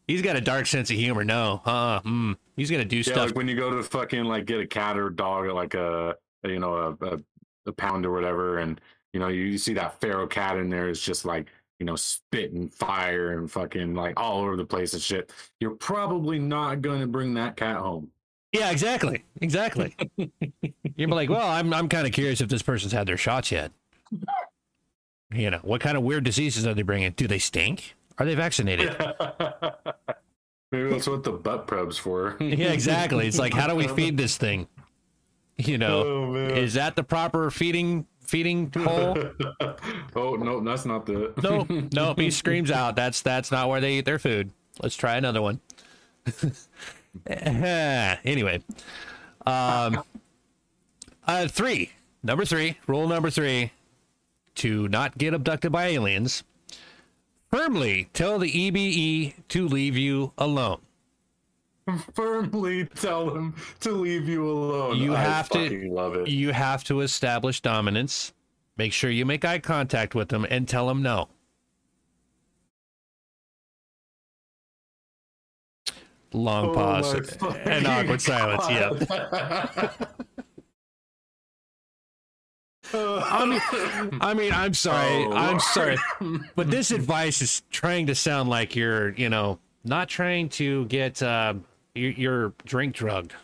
he's got a dark sense of humor. No, uh, mm, he's gonna do Yeah, stuff. like when you go to fucking like get a cat or a dog at like a, a, you know a, a a pound or whatever, and you know you, you see that feral cat in there is just like you know spitting fire and fucking like all over the place and shit. You're probably not going to bring that cat home. Yeah, exactly, exactly. You're like, well, I'm I'm kind of curious if this person's had their shots yet. You know, what kind of weird diseases are they bringing? Do they stink? Are they vaccinated? Maybe that's what the butt probes for. yeah, exactly. It's like, how do we feed this thing? You know, Oh, is that the proper feeding feeding hole? oh no, that's not the. nope, nope. He screams out. That's that's not where they eat their food. Let's try another one. anyway, um, uh, three, number three, rule number three, to not get abducted by aliens. Firmly tell the EBE to leave you alone. Firmly tell them to leave you alone. You I have to- love it. You have to establish dominance. Make sure you make eye contact with them and tell them no. Long Oh pause and awkward silence. Yep. I mean, I mean, I'm sorry. Oh, I'm sorry. But this advice is trying to sound like you're, you know, not trying to get uh, your, your drink drugged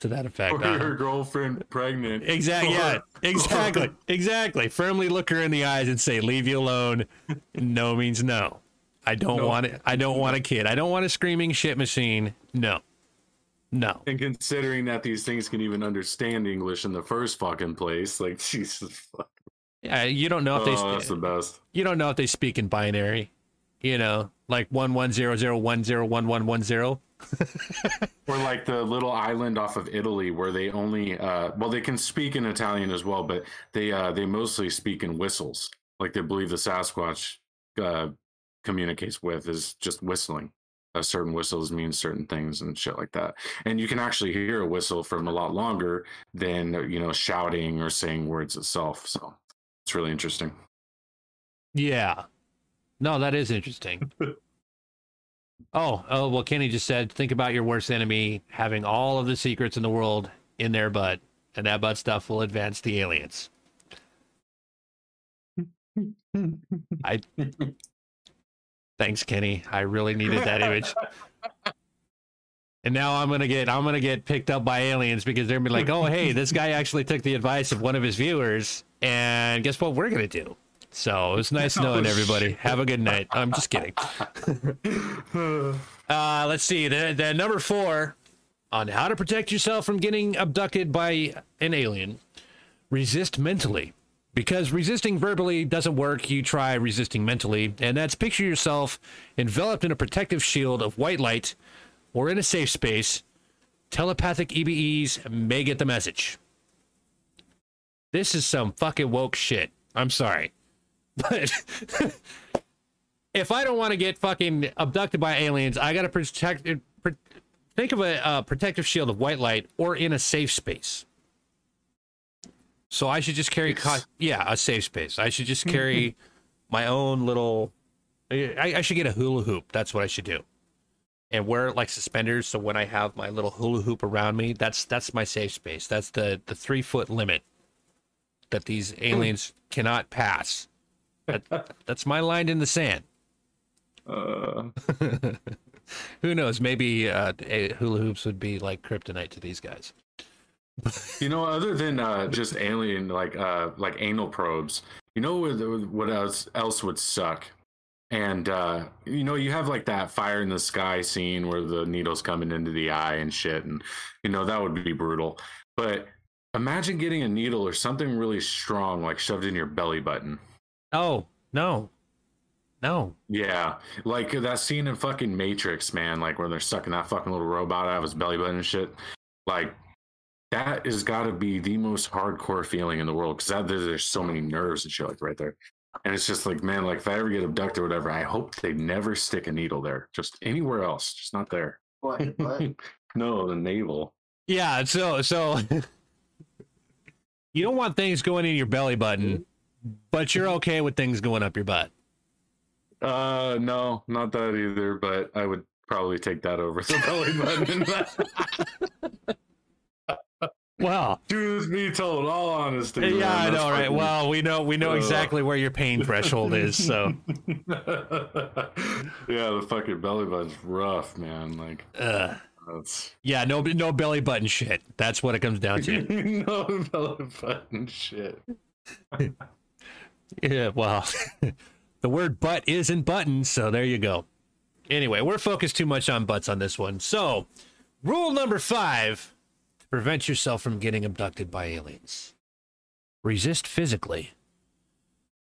to that effect. Or your girlfriend pregnant. Exactly. Yeah. Or- Exactly. Exactly. Firmly look her in the eyes and say, "Leave you alone." No means no. I don't No. want it. I don't want a kid. I don't want a screaming shit machine. No. No. And considering that these things can even understand English in the first fucking place, like Jesus, fuck. Yeah, you don't know if they. oh, that's the best. you don't know if they speak in binary. You know, like one one zero zero one zero one one one zero. Or like the little island off of Italy where they only, uh, well, they can speak in Italian as well, but they uh, they mostly speak in whistles. Like they believe the Sasquatch uh, communicates with is just whistling. Uh, certain whistles mean certain things and shit like that. And you can actually hear a whistle from a lot longer than you know shouting or saying words itself. So it's really interesting. Yeah. No, that is interesting. oh, oh, well, Kenny just said, think about your worst enemy having all of the secrets in the world in their butt, and that butt stuff will advance the aliens. I. Thanks, Kenny. I really needed that image. And now I'm gonna get I'm gonna get picked up by aliens because they're gonna be like, oh hey, this guy actually took the advice of one of his viewers, and guess what we're gonna do? So it's nice knowing Oh, everybody. Have a good night. I'm just kidding. Uh, let's see. The, the number four on how to protect yourself from getting abducted by an alien. Resist mentally. Because resisting verbally doesn't work, you try resisting mentally, and that's picture yourself enveloped in a protective shield of white light or in a safe space. Telepathic EBEs may get the message. This is some fucking woke shit. I'm sorry. But if I don't want to get fucking abducted by aliens, I gotta protect. Pro- think of a uh, protective shield of white light or in a safe space. So I should just carry, co- yeah, a safe space. I should just carry my own little. I, I should get a hula hoop. That's what I should do, and wear like suspenders. So when I have my little hula hoop around me, that's that's my safe space. That's the the three foot limit that these aliens cannot pass. That, that's my line in the sand. Uh, Who knows? Maybe uh, a- hula hoops would be like kryptonite to these guys. you know, other than uh, just alien like uh, like anal probes, you know what, what else else would suck? And uh, you know, you have like that fire in the sky scene where the needle's coming into the eye and shit, and you know that would be brutal. But imagine getting a needle or something really strong like shoved in your belly button. Oh no, no. Yeah, like that scene in fucking Matrix, man. Like where they're sucking that fucking little robot out of his belly button and shit. Like that has got to be the most hardcore feeling in the world because there's, there's so many nerves and shit like right there. And it's just like, man, like if I ever get abducted or whatever, I hope they never stick a needle there, just anywhere else, just not there. What? What? no, the navel. Yeah. So so you don't want things going in your belly button, but you're okay with things going up your butt. Uh, no, not that either. But I would probably take that over the belly button. Well, Truth be told, all honesty. yeah, man, I know, right? Well, we know we know Uh. exactly where your pain threshold is. So, yeah, the fucking belly button's rough, man. Like, uh, That's... Yeah, no, no belly button shit. That's what it comes down to. no belly button shit. Yeah, well, the word butt isn't button, so there you go. Anyway, we're focused too much on butts on this one. So, rule number five to prevent yourself from getting abducted by aliens resist physically.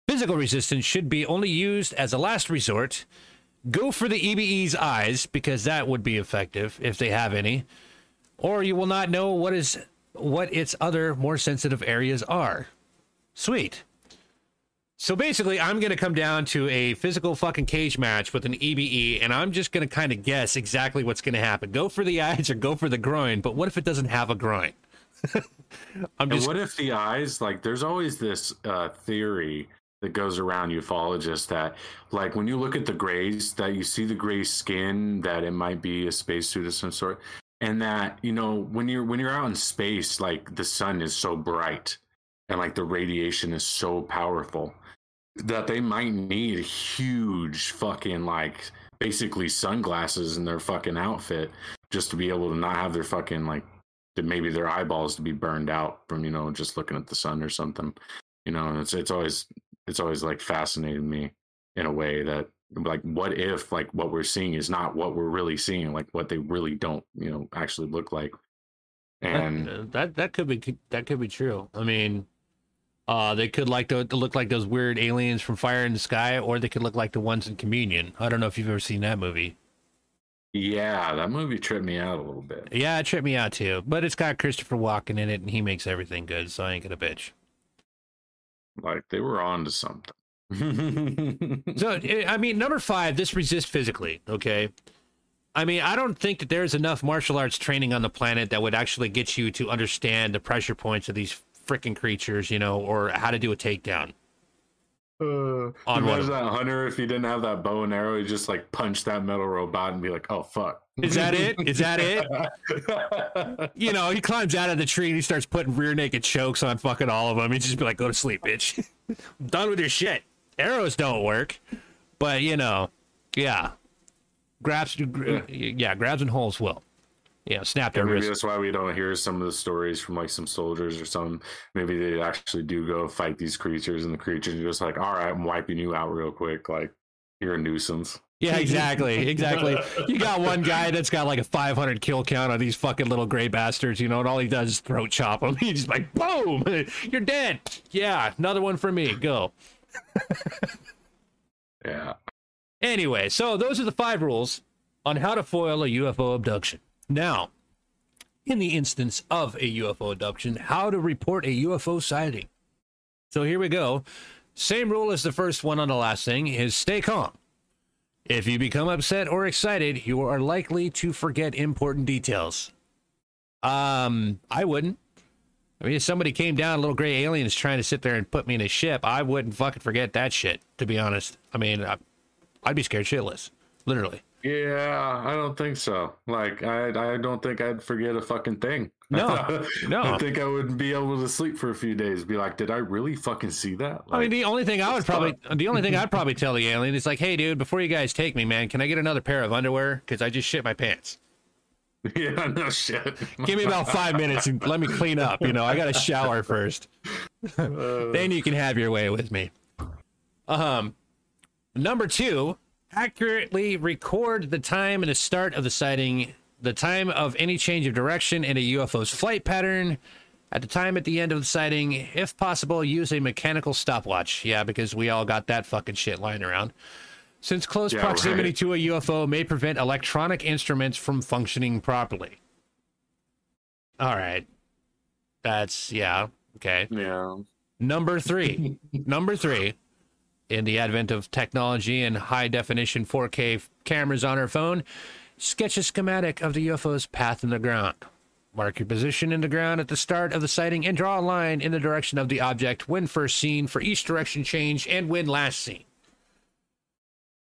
Physical resistance should be only used as a last resort. Go for the EBE's eyes because that would be effective if they have any, or you will not know what is what its other more sensitive areas are. Sweet. So basically, I'm going to come down to a physical fucking cage match with an EBE, and I'm just going to kind of guess exactly what's going to happen. Go for the eyes or go for the groin, but what if it doesn't have a groin? I'm just. And what if the eyes, like, there's always this uh, theory that goes around ufologists that, like, when you look at the grays, that you see the gray skin, that it might be a spacesuit of some sort, and that you know when you're when you're out in space, like the sun is so bright, and like the radiation is so powerful that they might need huge fucking like basically sunglasses in their fucking outfit just to be able to not have their fucking like maybe their eyeballs to be burned out from you know just looking at the sun or something. You know and it's it's always it's always like fascinated me in a way that like what if like what we're seeing is not what we're really seeing like what they really don't you know actually look like. And that that, that could be that could be true. I mean uh, they could like to, to, look like those weird aliens from Fire in the Sky, or they could look like the ones in Communion. I don't know if you've ever seen that movie. Yeah, that movie tripped me out a little bit. Yeah, it tripped me out too. But it's got Christopher Walken in it, and he makes everything good, so I ain't gonna bitch. Like they were on to something. so, I mean, number five, this resist physically. Okay. I mean, I don't think that there's enough martial arts training on the planet that would actually get you to understand the pressure points of these freaking creatures, you know, or how to do a takedown. Uh, on imagine that hunter if he didn't have that bow and arrow, he just like punch that metal robot and be like, "Oh fuck." Is that it? Is that it? you know, he climbs out of the tree and he starts putting rear naked chokes on fucking all of them. He just be like, "Go to sleep, bitch. done with your shit." Arrows don't work, but you know, yeah, grabs, yeah, yeah grabs and holes will you know, snap their yeah, maybe wrist. that's why we don't hear some of the stories from like some soldiers or some. Maybe they actually do go fight these creatures, and the creatures are just like, "All right, I'm wiping you out real quick. Like, you're a nuisance." Yeah, exactly, exactly. You got one guy that's got like a 500 kill count on these fucking little gray bastards, you know, and all he does is throat chop them. He's just like, boom, you're dead. Yeah, another one for me. Go. yeah. Anyway, so those are the five rules on how to foil a UFO abduction. Now, in the instance of a UFO abduction, how to report a UFO sighting. So here we go. Same rule as the first one on the last thing is stay calm. If you become upset or excited, you are likely to forget important details. Um, I wouldn't. I mean, if somebody came down, a little gray alien is trying to sit there and put me in a ship, I wouldn't fucking forget that shit, to be honest. I mean, I'd be scared shitless, literally. Yeah, I don't think so. Like, I I don't think I'd forget a fucking thing. No, no. I think I would be able to sleep for a few days. Be like, did I really fucking see that? Like, I mean, the only thing I would probably, the only thing I'd probably tell the alien is like, hey, dude, before you guys take me, man, can I get another pair of underwear? Because I just shit my pants. Yeah, no shit. Give me about five minutes and let me clean up. You know, I got to shower first. Uh, then you can have your way with me. Um, number two, accurately record the time and the start of the sighting, the time of any change of direction in a UFO's flight pattern, at the time at the end of the sighting, if possible, use a mechanical stopwatch. Yeah, because we all got that fucking shit lying around. Since close yeah, proximity right. to a UFO may prevent electronic instruments from functioning properly. All right. That's, yeah, okay. Yeah. Number three. Number three in the advent of technology and high definition 4K cameras on our phone, sketch a schematic of the UFO's path in the ground. Mark your position in the ground at the start of the sighting and draw a line in the direction of the object when first seen for each direction change and when last seen.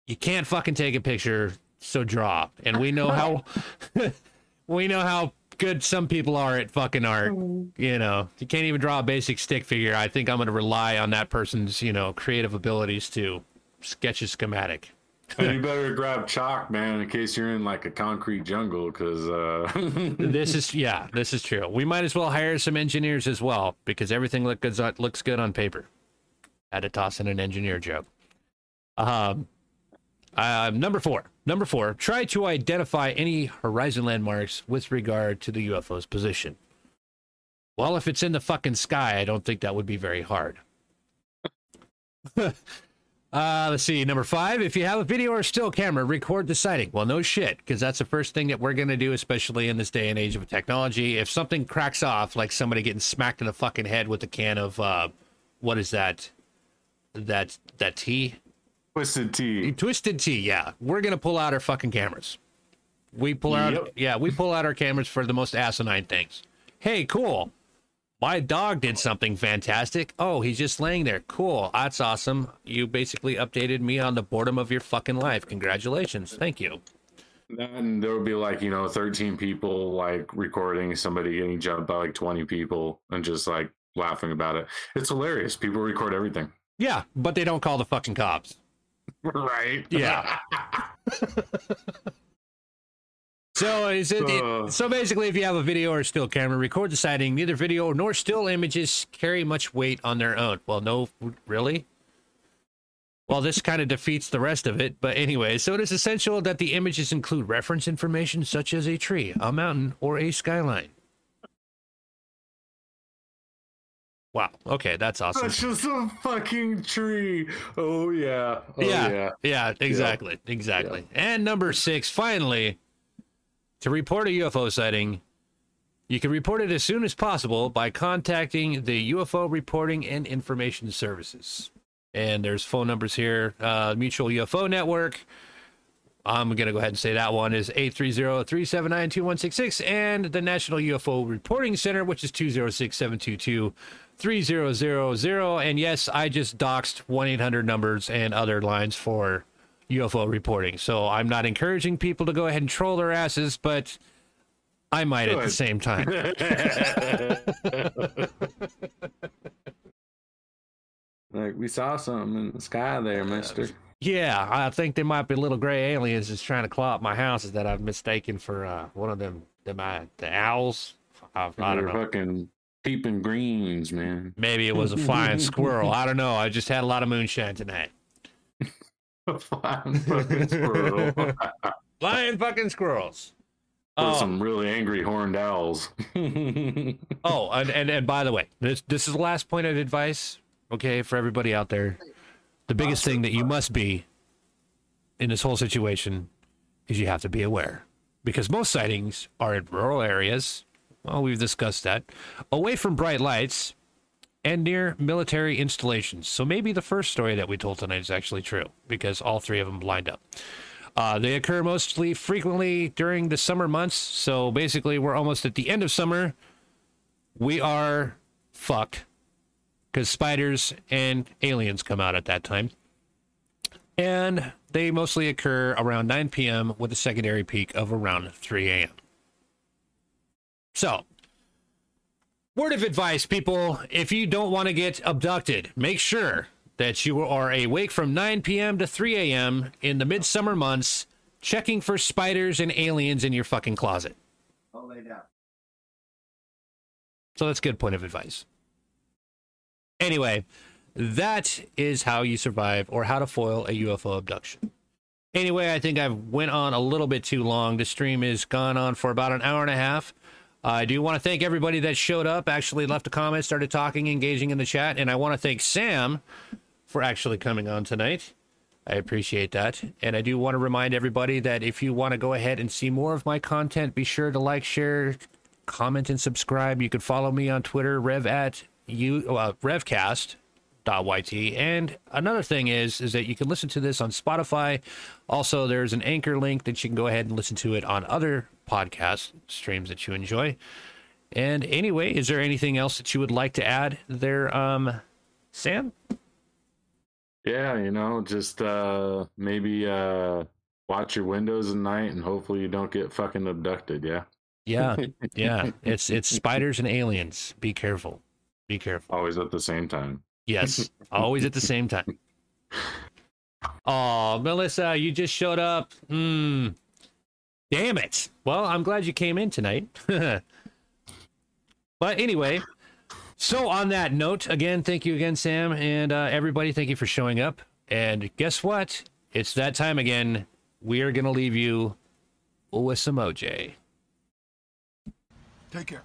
You can't fucking take a picture, so draw. And we know how we know how good some people are at fucking art. Mm. You know, you can't even draw a basic stick figure. I think I'm going to rely on that person's, you know, creative abilities to sketch a schematic. And you better grab chalk, man, in case you're in like a concrete jungle, because uh... this is yeah, this is true. We might as well hire some engineers as well because everything look good, looks good on paper. Had to toss in an engineer joke. Um, uh, number four. Number four. Try to identify any horizon landmarks with regard to the UFO's position. Well, if it's in the fucking sky, I don't think that would be very hard. uh, let's see. Number five. If you have a video or still camera, record the sighting. Well, no shit, because that's the first thing that we're gonna do, especially in this day and age of technology. If something cracks off, like somebody getting smacked in the fucking head with a can of uh, what is that? That that tea Twisted tea. Twisted tea, yeah. We're gonna pull out our fucking cameras. We pull out yep. yeah, we pull out our cameras for the most asinine things. Hey, cool. My dog did something fantastic. Oh, he's just laying there. Cool. That's awesome. You basically updated me on the boredom of your fucking life. Congratulations. Thank you. Then there would be like, you know, 13 people like recording somebody getting jumped by like 20 people and just like laughing about it. It's hilarious. People record everything. Yeah, but they don't call the fucking cops. right? Yeah. so is it, uh, so basically if you have a video or still camera, record the sighting. Neither video nor still images carry much weight on their own. Well, no, really? Well, this kind of defeats the rest of it, but anyway, so it is essential that the images include reference information such as a tree, a mountain, or a skyline. Wow. Okay, that's awesome. That's just a fucking tree. Oh yeah. Oh, yeah. yeah. Yeah. Exactly. Yeah. Exactly. Yeah. And number six, finally, to report a UFO sighting, you can report it as soon as possible by contacting the UFO Reporting and Information Services. And there's phone numbers here: uh, Mutual UFO Network. I'm going to go ahead and say that one is 830-379-2166 and the National UFO Reporting Center which is 206-722 3000. And yes, I just doxed 1 800 numbers and other lines for UFO reporting. So I'm not encouraging people to go ahead and troll their asses, but I might Good. at the same time. like, we saw something in the sky there, mister. Yeah, I think there might be little gray aliens just trying to claw up my houses that I've mistaken for uh, one of them, them uh, the owls. I, I don't know. Fucking peeping greens, man. Maybe it was a flying squirrel. I don't know. I just had a lot of moonshine tonight. flying fucking squirrel. flying fucking squirrels. Or um, some really angry horned owls. oh, and, and and by the way, this this is the last point of advice, okay, for everybody out there. The biggest thing that you must be in this whole situation is you have to be aware. Because most sightings are in rural areas well, we've discussed that. Away from bright lights and near military installations. So maybe the first story that we told tonight is actually true because all three of them lined up. Uh, they occur mostly frequently during the summer months. So basically, we're almost at the end of summer. We are fucked because spiders and aliens come out at that time. And they mostly occur around 9 p.m. with a secondary peak of around 3 a.m. So, word of advice, people if you don't want to get abducted, make sure that you are awake from 9 p.m. to 3 a.m. in the midsummer months, checking for spiders and aliens in your fucking closet. I'll lay down. So, that's a good point of advice. Anyway, that is how you survive or how to foil a UFO abduction. Anyway, I think I've went on a little bit too long. The stream is gone on for about an hour and a half. I do want to thank everybody that showed up, actually left a comment, started talking, engaging in the chat. And I want to thank Sam for actually coming on tonight. I appreciate that. And I do want to remind everybody that if you want to go ahead and see more of my content, be sure to like, share, comment, and subscribe. You can follow me on Twitter, rev at you, uh, revcast yt and another thing is is that you can listen to this on spotify. Also there's an anchor link that you can go ahead and listen to it on other podcast streams that you enjoy. And anyway is there anything else that you would like to add there um sam? Yeah you know just uh maybe uh watch your windows at night and hopefully you don't get fucking abducted yeah? Yeah yeah. It's it's spiders and aliens. Be careful. Be careful. Always at the same time Yes, always at the same time. Oh, Melissa, you just showed up. Hmm. Damn it. Well, I'm glad you came in tonight. but anyway, so on that note, again, thank you again, Sam, and uh, everybody, thank you for showing up. And guess what? It's that time again. We are going to leave you with some OJ. Take care.